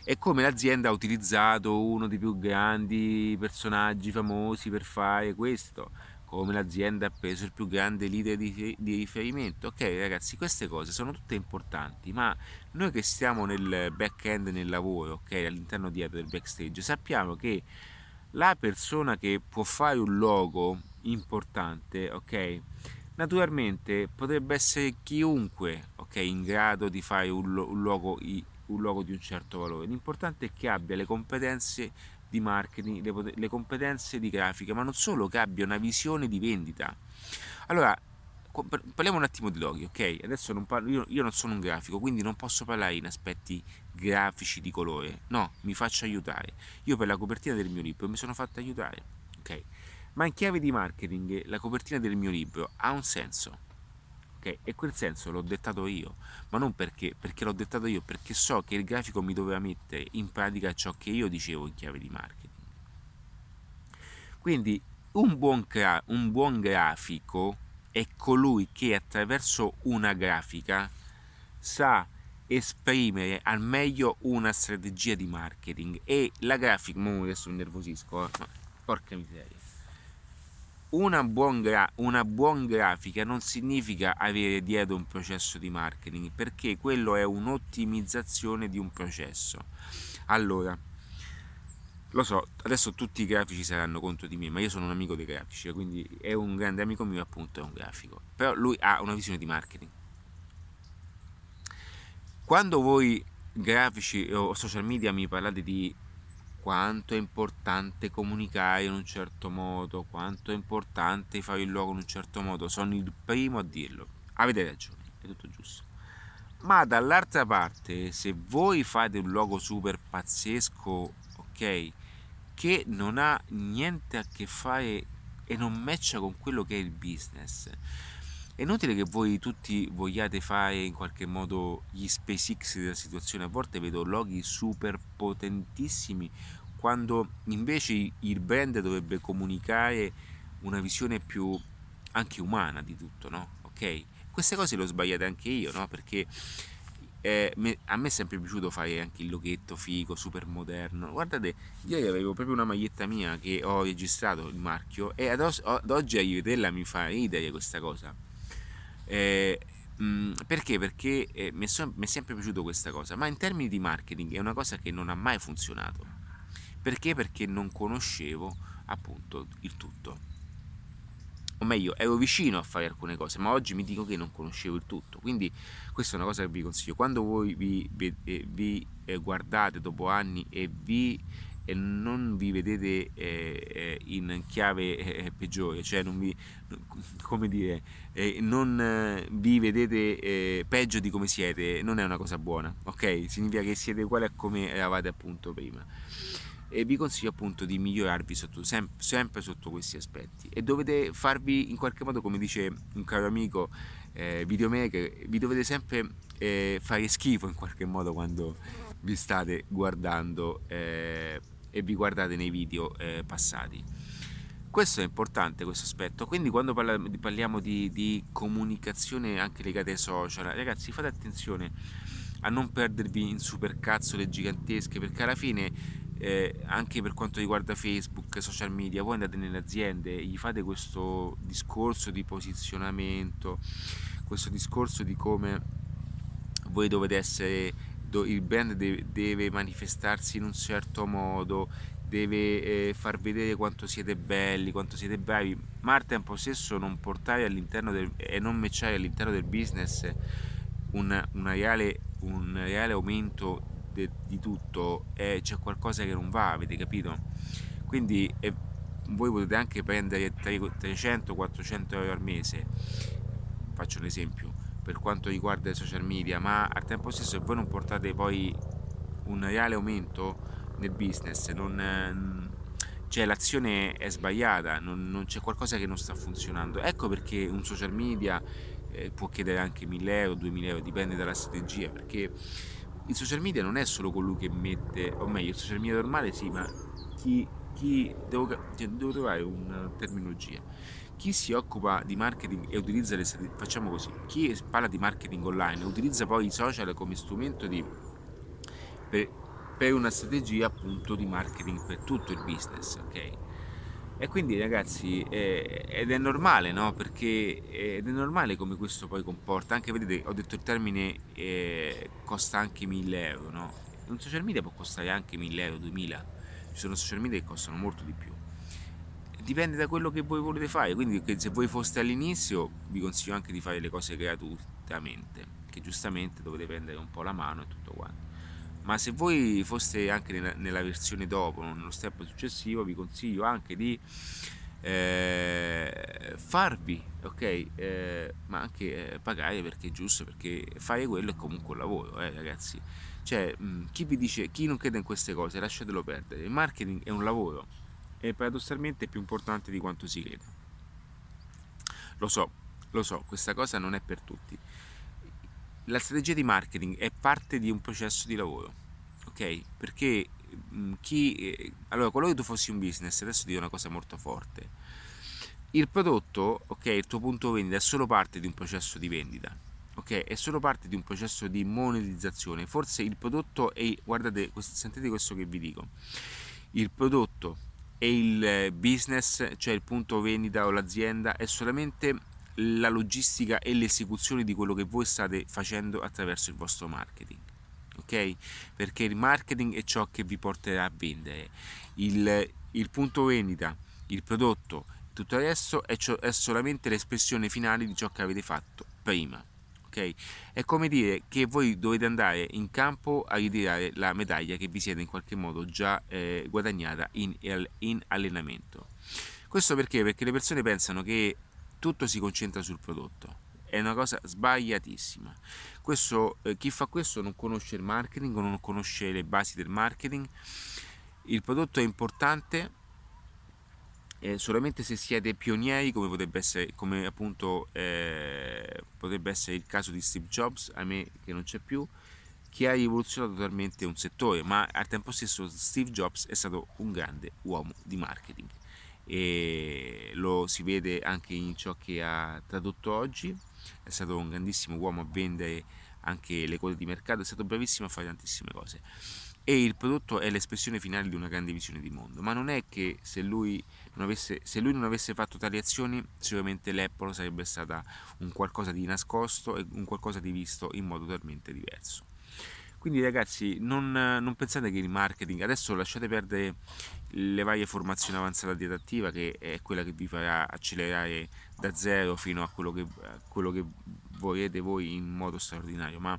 e come l'azienda ha utilizzato uno dei più grandi personaggi famosi per fare questo, come l'azienda ha preso il più grande leader di, di riferimento. Ok ragazzi, queste cose sono tutte importanti, ma noi che stiamo nel back-end, nel lavoro, ok, all'interno dietro del backstage, sappiamo che la persona che può fare un logo importante, ok, naturalmente potrebbe essere chiunque, ok, in grado di fare un, un logo un logo di un certo valore. L'importante è che abbia le competenze di marketing, le, le competenze di grafica, ma non solo, che abbia una visione di vendita. Allora, parliamo un attimo di loghi, ok? Adesso non parlo, io, io, non sono un grafico, quindi non posso parlare in aspetti grafici di colore. No, mi faccio aiutare. Io per la copertina del mio libro mi sono fatto aiutare, ok? Ma in chiave di marketing la copertina del mio libro ha un senso Okay? E quel senso l'ho dettato io, ma non perché, perché l'ho dettato io, perché so che il grafico mi doveva mettere in pratica ciò che io dicevo in chiave di marketing. Quindi un buon, gra- un buon grafico è colui che attraverso una grafica sa esprimere al meglio una strategia di marketing e la grafica, adesso mi nervosisco, eh, porca miseria. Una buona gra- una buon grafica non significa avere dietro un processo di marketing, perché quello è un'ottimizzazione di un processo. Allora, lo so, adesso tutti i grafici saranno contro di me, ma io sono un amico dei grafici, quindi è un grande amico mio, appunto, è un grafico. Però lui ha una visione di marketing. Quando voi grafici o social media mi parlate di quanto è importante comunicare in un certo modo, quanto è importante fare il logo in un certo modo, sono il primo a dirlo. Avete ragione, è tutto giusto. Ma dall'altra parte, se voi fate un logo super pazzesco, ok, che non ha niente a che fare e non matcha con quello che è il business, è inutile che voi tutti vogliate fare in qualche modo gli SpaceX della situazione. A volte vedo loghi super potentissimi quando invece il brand dovrebbe comunicare una visione più anche umana di tutto, no? Ok? Queste cose le ho sbagliate anche io, no? Perché eh, a me è sempre piaciuto fare anche il loghetto figo, super moderno. Guardate, ieri avevo proprio una maglietta mia che ho registrato il marchio e ad, ad oggi a rivederla mi fa ridere questa cosa eh, mm, perché? Perché eh, mi, è so, mi è sempre piaciuto questa cosa, ma in termini di marketing è una cosa che non ha mai funzionato. Perché? Perché non conoscevo appunto il tutto. O meglio, ero vicino a fare alcune cose, ma oggi mi dico che non conoscevo il tutto. Quindi questa è una cosa che vi consiglio. Quando voi vi, vi, eh, vi eh, guardate dopo anni e vi e non vi vedete eh, eh in chiave eh, eh, peggiore, cioè non vi, come dire, eh, non eh, vi vedete peggio di come siete, non è una cosa buona, ok? Significa che siete uguali a come eravate appunto prima. E vi consiglio appunto di migliorarvi sotto, sempre, sempre sotto questi aspetti e dovete farvi in qualche modo, come dice un caro amico videomaker, vi dovete sempre fare schifo in qualche modo quando vi state guardando eh, e vi guardate nei video eh, passati. Questo è importante, questo aspetto. Quindi quando parliamo di, di, comunicazione anche legata ai social, ragazzi fate attenzione a non perdervi in supercazzole gigantesche perché alla fine eh, anche per quanto riguarda Facebook, social media, voi andate nelle aziende, gli fate questo discorso di posizionamento, questo discorso di come voi dovete essere il brand deve, deve manifestarsi in un certo modo, deve eh, far vedere quanto siete belli, quanto siete bravi, ma al tempo stesso non portare all'interno del, e non matchare all'interno del business un, una reale, un reale aumento de, di tutto, eh, c'è qualcosa che non va, avete capito? Quindi eh, voi potete anche prendere 300-400 euro al mese, faccio un esempio, per quanto riguarda i social media, ma al tempo stesso se voi non portate poi un reale aumento nel business, non, cioè l'azione è sbagliata, non, non, c'è qualcosa che non sta funzionando. Ecco perché un social media eh, può chiedere anche 1000 euro, 2000 euro, dipende dalla strategia, perché il social media non è solo colui che mette, o meglio, il social media normale sì, ma chi, chi devo, cioè, devo trovare una terminologia chi si occupa di marketing e utilizza le strategie, facciamo così, chi parla di marketing online utilizza poi i social come strumento di, per, per, una strategia appunto di marketing per tutto il business, ok? E quindi ragazzi, eh, ed è normale, no? Perché ed è normale come questo poi comporta, anche vedete, ho detto il termine eh, costa anche 1000 euro, no? Un social media può costare anche 1000 euro, 2000, ci sono social media che costano molto di più dipende da quello che voi volete fare. Quindi, se voi foste all'inizio, vi consiglio anche di fare le cose gratuitamente, che giustamente dovete prendere un po' la mano e tutto quanto. Ma se voi foste anche nella, versione dopo, nello step successivo, vi consiglio anche di eh, farvi, ok? Eh, ma anche eh, pagare perché è giusto, perché fare quello è comunque un lavoro, eh, ragazzi. Cioè, chi vi dice, chi non crede in queste cose, lasciatelo perdere. Il marketing è un lavoro e paradossalmente più importante di quanto si creda. Lo so, lo so, questa cosa non è per tutti. La strategia di marketing è parte di un processo di lavoro, ok? Perché chi... Eh, allora, qualora tu fossi un business, adesso ti dico una cosa molto forte. Il prodotto, ok, il tuo punto vendita è solo parte di un processo di vendita, ok? È solo parte di un processo di monetizzazione. Forse il prodotto è, guardate, sentite questo che vi dico, il prodotto e il business, cioè il punto vendita o l'azienda, è solamente la logistica e l'esecuzione di quello che voi state facendo attraverso il vostro marketing. Ok? Perché il marketing è ciò che vi porterà a vendere. Il, il punto vendita, il prodotto, tutto resto è, ciò, è solamente l'espressione finale di ciò che avete fatto prima. Okay? È come dire che voi dovete andare in campo a ritirare la medaglia che vi siete in qualche modo già eh, guadagnata in, in, allenamento. Questo perché? Perché le persone pensano che tutto si concentra sul prodotto. È una cosa sbagliatissima. Questo, eh, chi fa questo non conosce il marketing, non conosce le basi del marketing. Il prodotto è importante eh, solamente se siete pionieri come potrebbe essere, come appunto eh, potrebbe essere il caso di Steve Jobs, a me che non c'è più, che ha rivoluzionato totalmente un settore, ma al tempo stesso Steve Jobs è stato un grande uomo di marketing. E lo si vede anche in ciò che ha tradotto oggi, è stato un grandissimo uomo a vendere anche le quote di mercato, è stato bravissimo a fare tantissime cose. E il prodotto è l'espressione finale di una grande visione di mondo, ma non è che se lui avesse, se lui non avesse fatto tali azioni sicuramente l'Apple sarebbe stata un qualcosa di nascosto e un qualcosa di visto in modo totalmente diverso. Quindi ragazzi non, non pensate che il marketing, adesso lasciate perdere le varie formazioni avanzate di adattiva che è quella che vi farà accelerare da zero fino a quello che, a quello che volete voi in modo straordinario, ma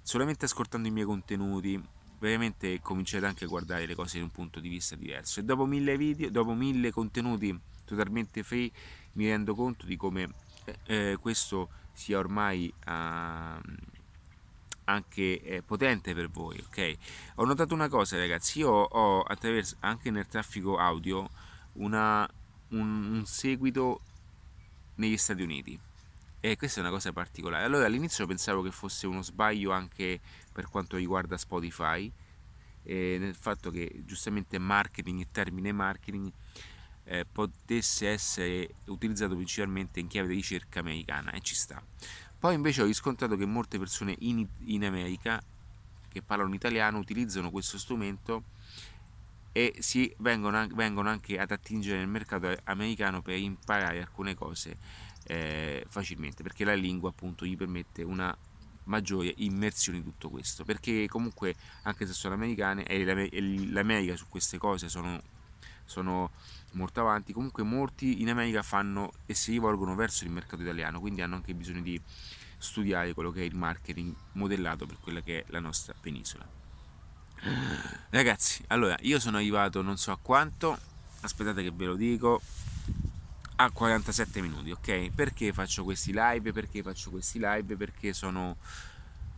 solamente ascoltando i miei contenuti veramente cominciate anche a guardare le cose da un punto di vista diverso. E dopo mille video, dopo mille contenuti totalmente free mi rendo conto di come eh, eh questo sia ormai uh, anche eh, potente per voi ok? Ho notato una cosa ragazzi. Io ho attraverso anche nel traffico audio una, un, un seguito negli Stati Uniti. E questa è una cosa particolare. Allora all'inizio pensavo che fosse uno sbaglio anche per quanto riguarda Spotify, eh, nel fatto che giustamente marketing, il termine marketing, eh, potesse essere utilizzato principalmente in chiave di ricerca americana e ci sta. Poi invece ho riscontrato che molte persone in, in America che parlano italiano utilizzano questo strumento e si vengono, vengono anche ad attingere nel mercato americano per imparare alcune cose eh, facilmente perché la lingua appunto gli permette una maggiore immersione in tutto questo. Perché comunque anche se sono americane e l'America su queste cose sono, sono molto avanti. Comunque molti in America fanno e si rivolgono verso il mercato italiano quindi hanno anche bisogno di studiare quello che è il marketing modellato per quella che è la nostra penisola. Ragazzi allora io sono arrivato non so a quanto. Aspettate che ve lo dico a 47 minuti, ok? Perché faccio questi live? Perché faccio questi live? Perché sono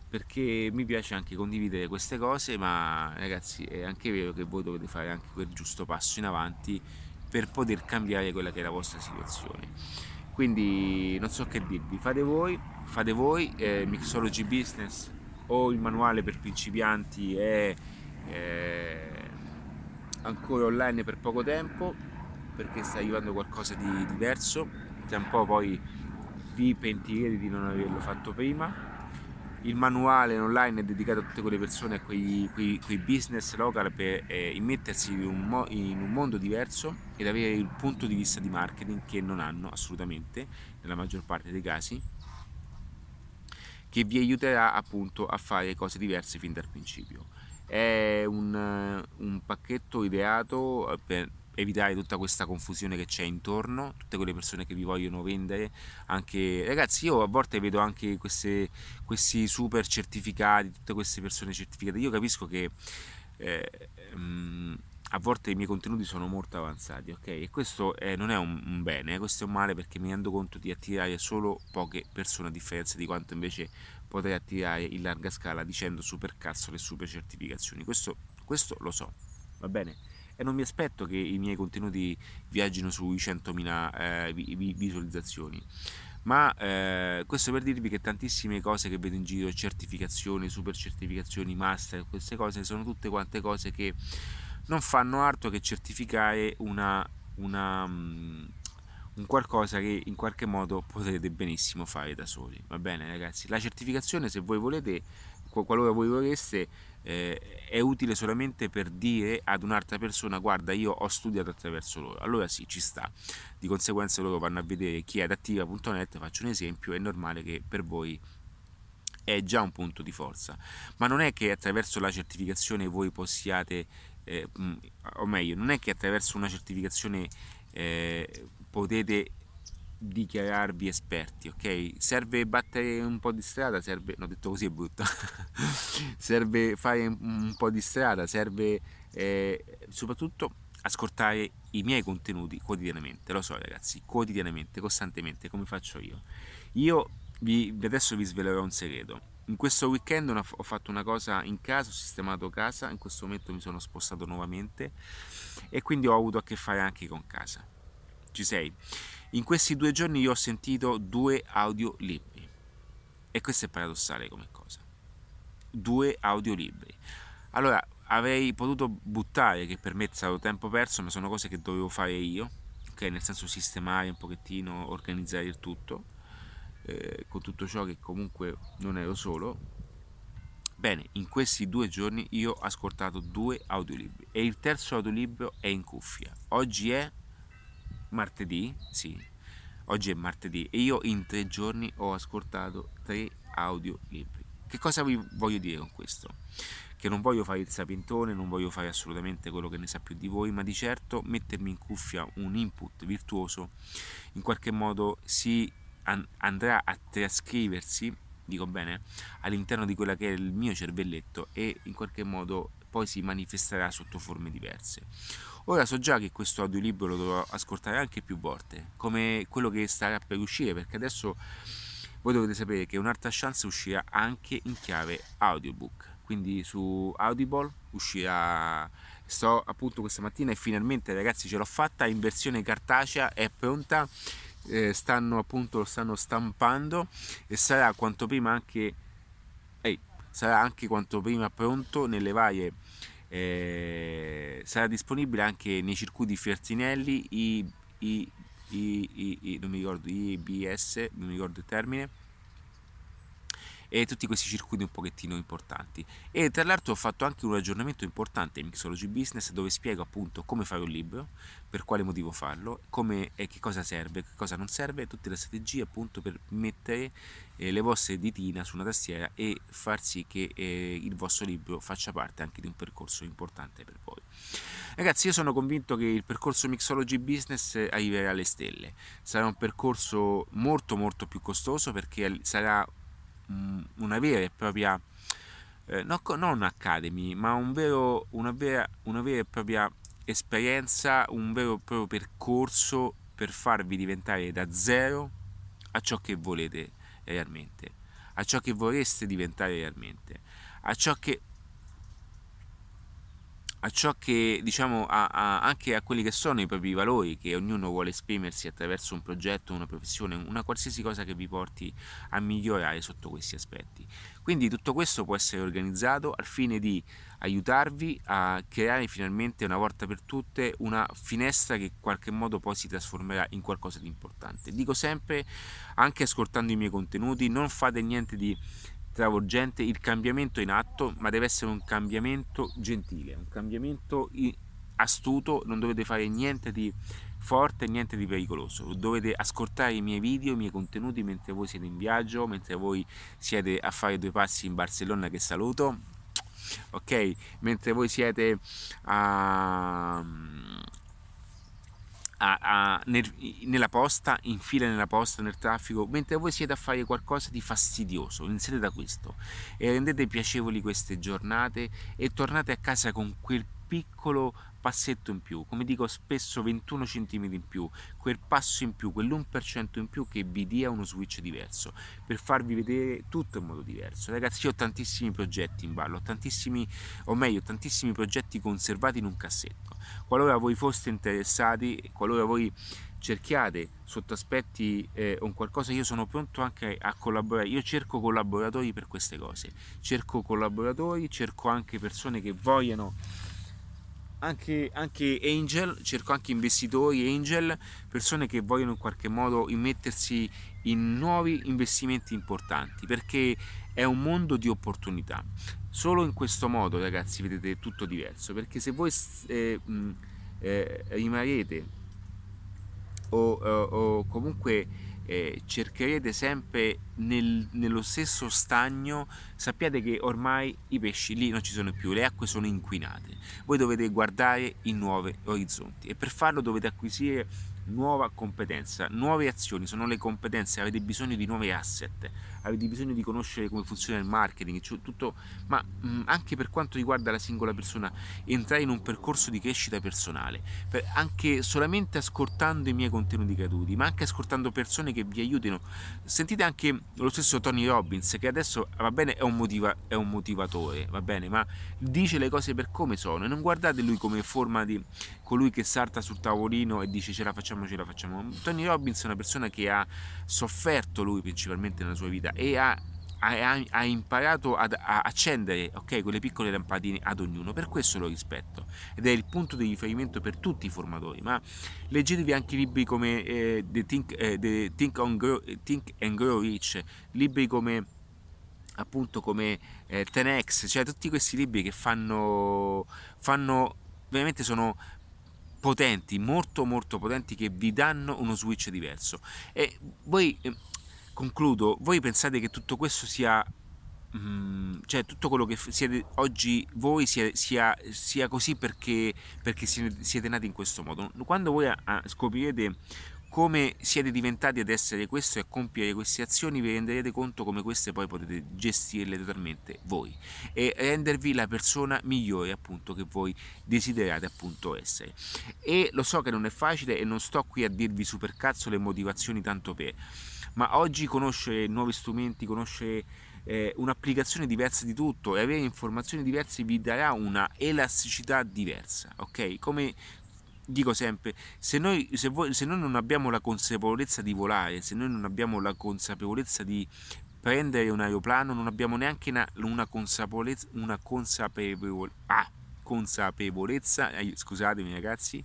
perché mi piace anche condividere queste cose, ma ragazzi è anche vero che voi dovete fare anche quel giusto passo in avanti per poter cambiare quella che è la vostra situazione. Quindi non so che dirvi, fate voi, fate voi, eh, Mixology Business o il manuale per principianti è eh, ancora online per poco tempo perché sta arrivando qualcosa di diverso, tra un po' poi vi pentirete di non averlo fatto prima. Il manuale online è dedicato a tutte quelle persone, a quei, quei, quei business local per eh, immettersi in un, mo- in un mondo diverso ed avere il punto di vista di marketing che non hanno assolutamente nella maggior parte dei casi che vi aiuterà appunto a fare cose diverse fin dal principio. È un, un pacchetto ideato per evitare tutta questa confusione che c'è intorno, tutte quelle persone che vi vogliono vendere, anche ragazzi io a volte vedo anche queste, questi super certificati, tutte queste persone certificate, io capisco che eh, mh, a volte i miei contenuti sono molto avanzati, ok? E questo eh, non è un, un bene, eh? questo è un male perché mi rendo conto di attirare solo poche persone a differenza di quanto invece potrei attirare in larga scala dicendo super cazzo le super certificazioni. Questo, questo lo so, va bene? E non mi aspetto che i miei contenuti viaggino sui 100.000 eh, visualizzazioni ma eh, questo per dirvi che tantissime cose che vedo in giro, certificazioni, super certificazioni, master, queste cose sono tutte quante cose che non fanno altro che certificare una, una, mm, un qualcosa che in qualche modo potete benissimo fare da soli. Va bene ragazzi? La certificazione se voi volete, qualora voi voleste, eh, è utile solamente per dire ad un'altra persona guarda io ho studiato attraverso loro. Allora sì, ci sta. Di conseguenza loro vanno a vedere chi è adattiva.net, faccio un esempio, è normale che per voi è già un punto di forza. Ma non è che attraverso la certificazione voi possiate, eh, o meglio, non è che attraverso una certificazione eh, potete dichiararvi esperti, ok? Serve battere un po' di strada, serve, no, detto così è brutto, serve fare un po' di strada, serve eh, soprattutto ascoltare i miei contenuti quotidianamente, lo so ragazzi, quotidianamente, costantemente, come faccio io. Io vi, adesso vi svelerò un segreto. In questo weekend ho fatto una cosa in casa, ho sistemato casa, in questo momento mi sono spostato nuovamente e quindi ho avuto a che fare anche con casa. Ci sei? In questi due giorni io ho sentito due audiolibri e questo è paradossale come cosa. Due audiolibri. Allora, avrei potuto buttare, che per me è stato tempo perso, ma sono cose che dovevo fare io, ok? Nel senso sistemare un pochettino, organizzare il tutto, eh, con tutto ciò che comunque non ero solo. Bene, in questi due giorni io ho ascoltato due audiolibri e il terzo audiolibro è in cuffia. Oggi è martedì, sì, oggi è martedì e io in tre giorni ho ascoltato tre audiolibri. Che cosa vi voglio dire con questo? Che non voglio fare il sapientone, non voglio fare assolutamente quello che ne sa più di voi, ma di certo mettermi in cuffia un input virtuoso in qualche modo si andrà a trascriversi, dico bene, all'interno di quella che è il mio cervelletto e in qualche modo poi si manifesterà sotto forme diverse. Ora so già che questo audiolibro lo dovrò ascoltare anche più volte, come quello che starà per uscire, perché adesso voi dovete sapere che un'altra chance uscirà anche in chiave audiobook. Quindi su Audible uscirà sto appunto questa mattina e finalmente ragazzi ce l'ho fatta in versione cartacea è pronta eh, stanno appunto lo stanno stampando e sarà quanto prima anche ehi, sarà anche quanto prima pronto nelle varie eh, sarà disponibile anche nei circuiti Fertinelli, i, i, i, i, non mi ricordo, IBS, non mi ricordo il termine, e tutti questi circuiti un pochettino importanti. E tra l'altro ho fatto anche un aggiornamento importante in Mixology Business dove spiego appunto come fare un libro, per quale motivo farlo, come e che cosa serve, che cosa non serve, tutte le strategie appunto per mettere eh, le vostre ditine su una tastiera e far sì che eh, il vostro libro faccia parte anche di un percorso importante per voi. Ragazzi, io sono convinto che il percorso Mixology Business arriverà alle stelle. Sarà un percorso molto molto più costoso perché sarà una vera e propria, eh, no, non academy, ma un vero, una, vera, una vera e propria esperienza, un vero e proprio percorso per farvi diventare da zero a ciò che volete realmente, a ciò che vorreste diventare realmente, a ciò che a ciò che diciamo a, a, anche a quelli che sono i propri valori che ognuno vuole esprimersi attraverso un progetto, una professione, una qualsiasi cosa che vi porti a migliorare sotto questi aspetti. Quindi tutto questo può essere organizzato al fine di aiutarvi a creare finalmente una volta per tutte una finestra che in qualche modo poi si trasformerà in qualcosa di importante. Dico sempre, anche ascoltando i miei contenuti, non fate niente di travolgente, il cambiamento in atto, ma deve essere un cambiamento gentile, un cambiamento astuto, non dovete fare niente di forte, niente di pericoloso, dovete ascoltare i miei video, i miei contenuti mentre voi siete in viaggio, mentre voi siete a fare due passi in Barcellona che saluto, ok? Mentre voi siete a a, a, nel, nella posta, in fila nella posta, nel traffico, mentre voi siete a fare qualcosa di fastidioso, iniziate da questo e rendete piacevoli queste giornate e tornate a casa con quel piccolo passetto in più, come dico spesso 21 cm in più, quel passo in più, quell'1% in più che vi dia uno switch diverso, per farvi vedere tutto in modo diverso. Ragazzi, io ho tantissimi progetti in ballo, tantissimi, o meglio, tantissimi progetti conservati in un cassetto. Qualora voi foste interessati, qualora voi cerchiate sotto aspetti eh, un qualcosa, io sono pronto anche a collaborare. Io cerco collaboratori per queste cose. Cerco collaboratori, cerco anche persone che vogliano anche, anche angel, cerco anche investitori angel, persone che vogliono in qualche modo immettersi in nuovi investimenti importanti, perché è un mondo di opportunità. Solo in questo modo, ragazzi, vedete tutto diverso, perché se voi eh, eh, rimarrete o, o, o comunque eh, cercherete sempre nel, nello stesso stagno, sappiate che ormai i pesci lì non ci sono più, le acque sono inquinate. Voi dovete guardare in nuovi orizzonti e per farlo dovete acquisire nuova competenza, nuove azioni, sono le competenze, avete bisogno di nuovi asset, avete bisogno di conoscere come funziona il marketing, cioè tutto, ma mh, anche per quanto riguarda la singola persona, entrare in un percorso di crescita personale, per, anche solamente ascoltando i miei contenuti gratuiti, ma anche ascoltando persone che vi aiutino. Sentite anche lo stesso Tony Robbins, che adesso va bene, è un, motiva, è un motivatore, va bene, ma dice le cose per come sono e non guardate lui come forma di colui che salta sul tavolino e dice ce la facciamo, ce la facciamo. Tony Robbins è una persona che ha sofferto lui principalmente nella sua vita e ha, ha, ha imparato ad, a accendere okay, quelle piccole lampadine ad ognuno, per questo lo rispetto. Ed è il punto di riferimento per tutti i formatori, ma leggetevi anche libri come eh, The, Think, eh, The Think, Grow, Think, and Grow Rich, libri come appunto come eh, 10x, cioè tutti questi libri che fanno, fanno veramente sono potenti, molto molto potenti che vi danno uno switch diverso. E voi, concludo, voi pensate che tutto questo sia mm, cioè tutto quello che siete oggi voi sia, sia, sia così perché, perché, siete nati in questo modo. Quando voi scoprirete come siete diventati ad essere questo e a compiere queste azioni vi renderete conto come queste poi potete gestirle totalmente voi e rendervi la persona migliore appunto che voi desiderate appunto essere e lo so che non è facile e non sto qui a dirvi super cazzo le motivazioni tanto per ma oggi conoscere nuovi strumenti conoscere eh, un'applicazione diversa di tutto e avere informazioni diverse vi darà una elasticità diversa ok? Come dico sempre, se noi, se, voi, se noi non abbiamo la consapevolezza di volare, se noi non abbiamo la consapevolezza di prendere un aeroplano, non abbiamo neanche una, una consapevolezza, una consapevole, ah, consapevolezza, eh, scusatemi ragazzi,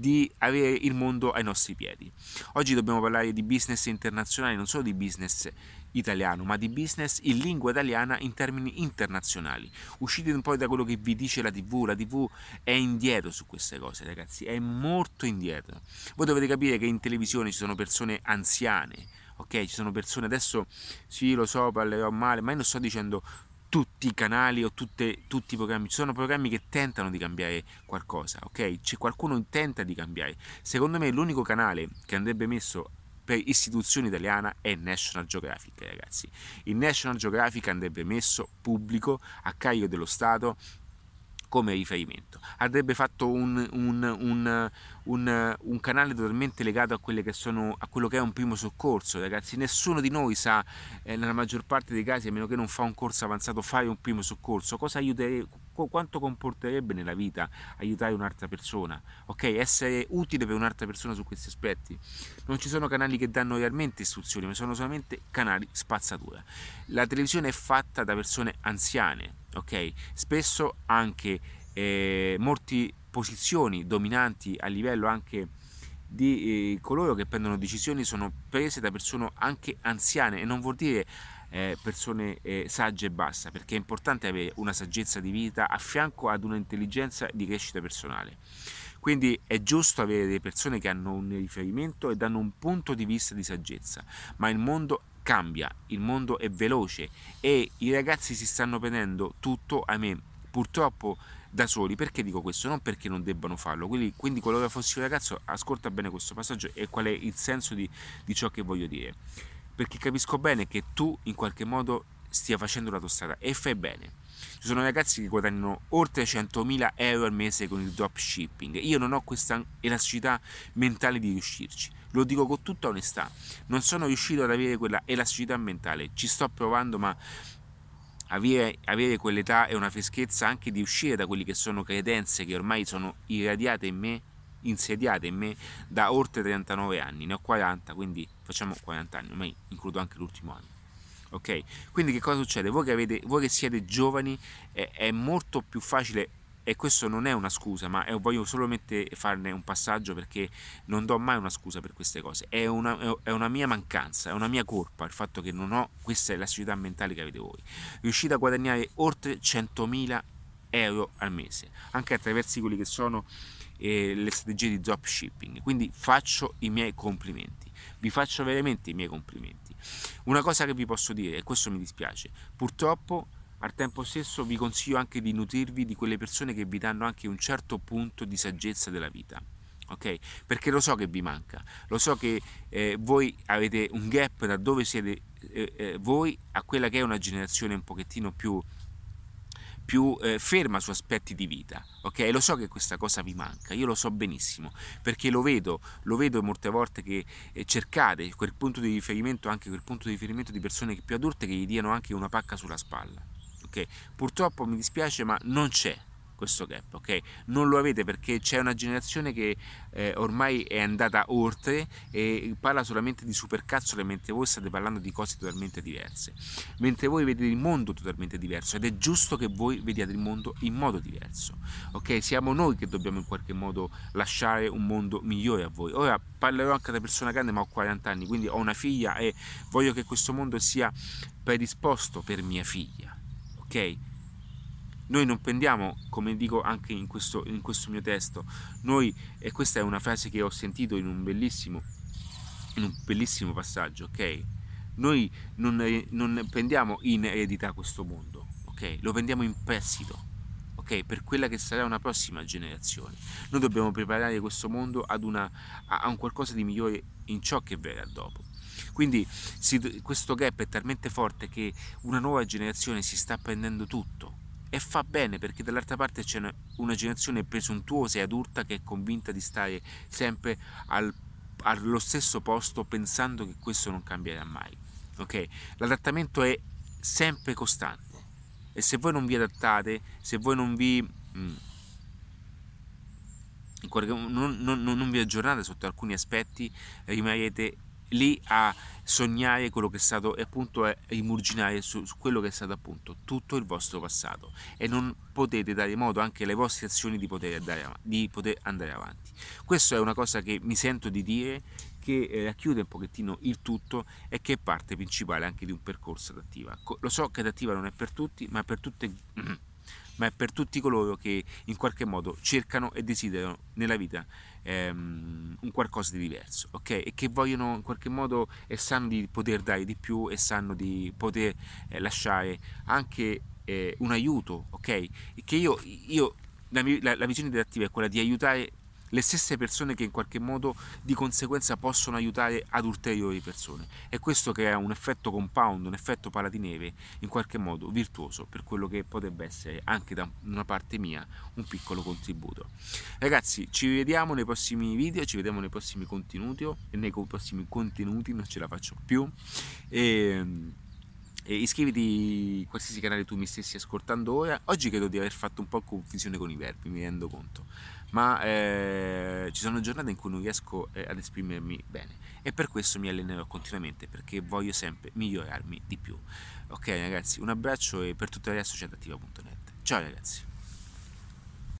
di avere il mondo ai nostri piedi. Oggi dobbiamo parlare di business internazionali, non solo di business italiano, ma di business in lingua italiana in termini internazionali. Uscite un po' da quello che vi dice la TV, la TV è indietro su queste cose, ragazzi, è molto indietro. Voi dovete capire che in televisione ci sono persone anziane, ok? Ci sono persone adesso sì, lo so, parlerò male, ma io non sto dicendo tutti i canali o tutte, tutti i programmi, ci sono programmi che tentano di cambiare qualcosa, ok? C'è qualcuno che tenta di cambiare. Secondo me l'unico canale che andrebbe messo per istituzione italiana è National Geographic, ragazzi. Il National Geographic andrebbe messo pubblico a carico dello Stato come riferimento. Andrebbe fatto un, un, un, un, un canale totalmente legato a, sono, a, quello che è un primo soccorso, ragazzi. Nessuno di noi sa, eh, nella maggior parte dei casi, a meno che non fa un corso avanzato, fare un primo soccorso. Cosa aiuterebbe, quanto comporterebbe nella vita aiutare un'altra persona? Ok, essere utile per un'altra persona su questi aspetti. Non ci sono canali che danno realmente istruzioni, ma sono solamente canali spazzatura. La televisione è fatta da persone anziane, ok? Spesso anche eh, molte posizioni dominanti a livello anche di eh, coloro che prendono decisioni sono prese da persone anche anziane e non vuol dire eh, persone eh, sagge e basta perché è importante avere una saggezza di vita a fianco ad un'intelligenza di crescita personale quindi è giusto avere delle persone che hanno un riferimento e danno un punto di vista di saggezza ma il mondo cambia, il mondo è veloce e i ragazzi si stanno prendendo tutto, a me purtroppo da soli. Perché dico questo? Non perché non debbano farlo. Quindi, quindi qualora fossi un ragazzo, ascolta bene questo passaggio e qual è il senso di, di ciò che voglio dire. Perché capisco bene che tu in qualche modo stia facendo la tua strada e fai bene. Ci sono ragazzi che guadagnano oltre 100.000 euro al mese con il dropshipping. Io non ho questa elasticità mentale di riuscirci. Lo dico con tutta onestà. Non sono riuscito ad avere quella elasticità mentale. Ci sto provando, ma avere, avere quell'età e una freschezza anche di uscire da quelle che sono credenze che ormai sono irradiate in me, insediate in me da oltre 39 anni, ne ho 40, quindi facciamo 40 anni, ormai includo anche l'ultimo anno. Ok? Quindi che cosa succede? Voi che, avete, voi che siete giovani è, è molto più facile e questo non è una scusa, ma voglio solamente farne un passaggio perché non do mai una scusa per queste cose. È una, è una, mia mancanza, è una mia colpa il fatto che non ho, questa è la società mentale che avete voi. Riuscite a guadagnare oltre 100.000 euro al mese, anche attraverso quelli che sono eh, le strategie di dropshipping. Quindi faccio i miei complimenti, vi faccio veramente i miei complimenti. Una cosa che vi posso dire, e questo mi dispiace, purtroppo al tempo stesso vi consiglio anche di nutrirvi di quelle persone che vi danno anche un certo punto di saggezza della vita. Ok? Perché lo so che vi manca, lo so che eh, voi avete un gap da dove siete eh, eh, voi a quella che è una generazione un pochettino più più eh, ferma su aspetti di vita, ok? Lo so che questa cosa vi manca, io lo so benissimo, perché lo vedo, lo vedo molte volte che eh, cercate quel punto di riferimento, anche quel punto di riferimento di persone più adulte che gli diano anche una pacca sulla spalla, ok? Purtroppo mi dispiace, ma non c'è questo gap, ok? Non lo avete perché c'è una generazione che eh, ormai è andata oltre e parla solamente di supercazzole mentre voi state parlando di cose totalmente diverse. Mentre voi vedete il mondo totalmente diverso ed è giusto che voi vediate il mondo in modo diverso, ok? Siamo noi che dobbiamo in qualche modo lasciare un mondo migliore a voi. Ora parlerò anche da persona grande, ma ho 40 anni, quindi ho una figlia e voglio che questo mondo sia predisposto per mia figlia, ok? Noi non pendiamo, come dico anche in questo, in questo mio testo, noi, e questa è una frase che ho sentito in un bellissimo, in un bellissimo passaggio, ok? Noi non, non pendiamo in eredità questo mondo, ok? Lo prendiamo in prestito. Okay, per quella che sarà una prossima generazione. Noi dobbiamo preparare questo mondo ad una, a un qualcosa di migliore in ciò che verrà dopo. Quindi si, questo gap è talmente forte che una nuova generazione si sta prendendo tutto e fa bene perché dall'altra parte c'è una generazione presuntuosa e adulta che è convinta di stare sempre al, allo stesso posto pensando che questo non cambierà mai. Ok? L'adattamento è sempre costante e se voi non vi adattate, se voi non vi... Mm, non, non, non vi aggiornate sotto alcuni aspetti, rimarrete lì a sognare quello che è stato e appunto a rimurginare su, su, quello che è stato appunto tutto il vostro passato e non potete dare modo anche alle vostre azioni di poter andare, di poter andare avanti. Questa è una cosa che mi sento di dire che eh, racchiude un pochettino il tutto e che è parte principale anche di un percorso adattiva. Lo so che adattiva non è per tutti, ma per tutte ma è per tutti coloro che in qualche modo cercano e desiderano nella vita ehm, un qualcosa di diverso, ok? E che vogliono in qualche modo e sanno di poter dare di più e sanno di poter eh, lasciare anche eh, un aiuto, ok? E che io, io la, la, la visione didattiva è quella di aiutare le stesse persone che in qualche modo di conseguenza possono aiutare ad ulteriori persone e questo crea un effetto compound, un effetto pala di neve in qualche modo virtuoso per quello che potrebbe essere anche da una parte mia un piccolo contributo. Ragazzi, ci vediamo nei prossimi video, ci vediamo nei prossimi contenuti, nei prossimi contenuti, non ce la faccio più. E, e iscriviti a qualsiasi canale tu mi stessi ascoltando ora. Oggi credo di aver fatto un po' confusione con i verbi, mi rendo conto ma eh, ci sono giornate in cui non riesco eh, ad esprimermi bene e per questo mi allenerò continuamente perché voglio sempre migliorarmi di più. Ok ragazzi, un abbraccio e per tutto il resto c'è adattiva.net. Ciao ragazzi.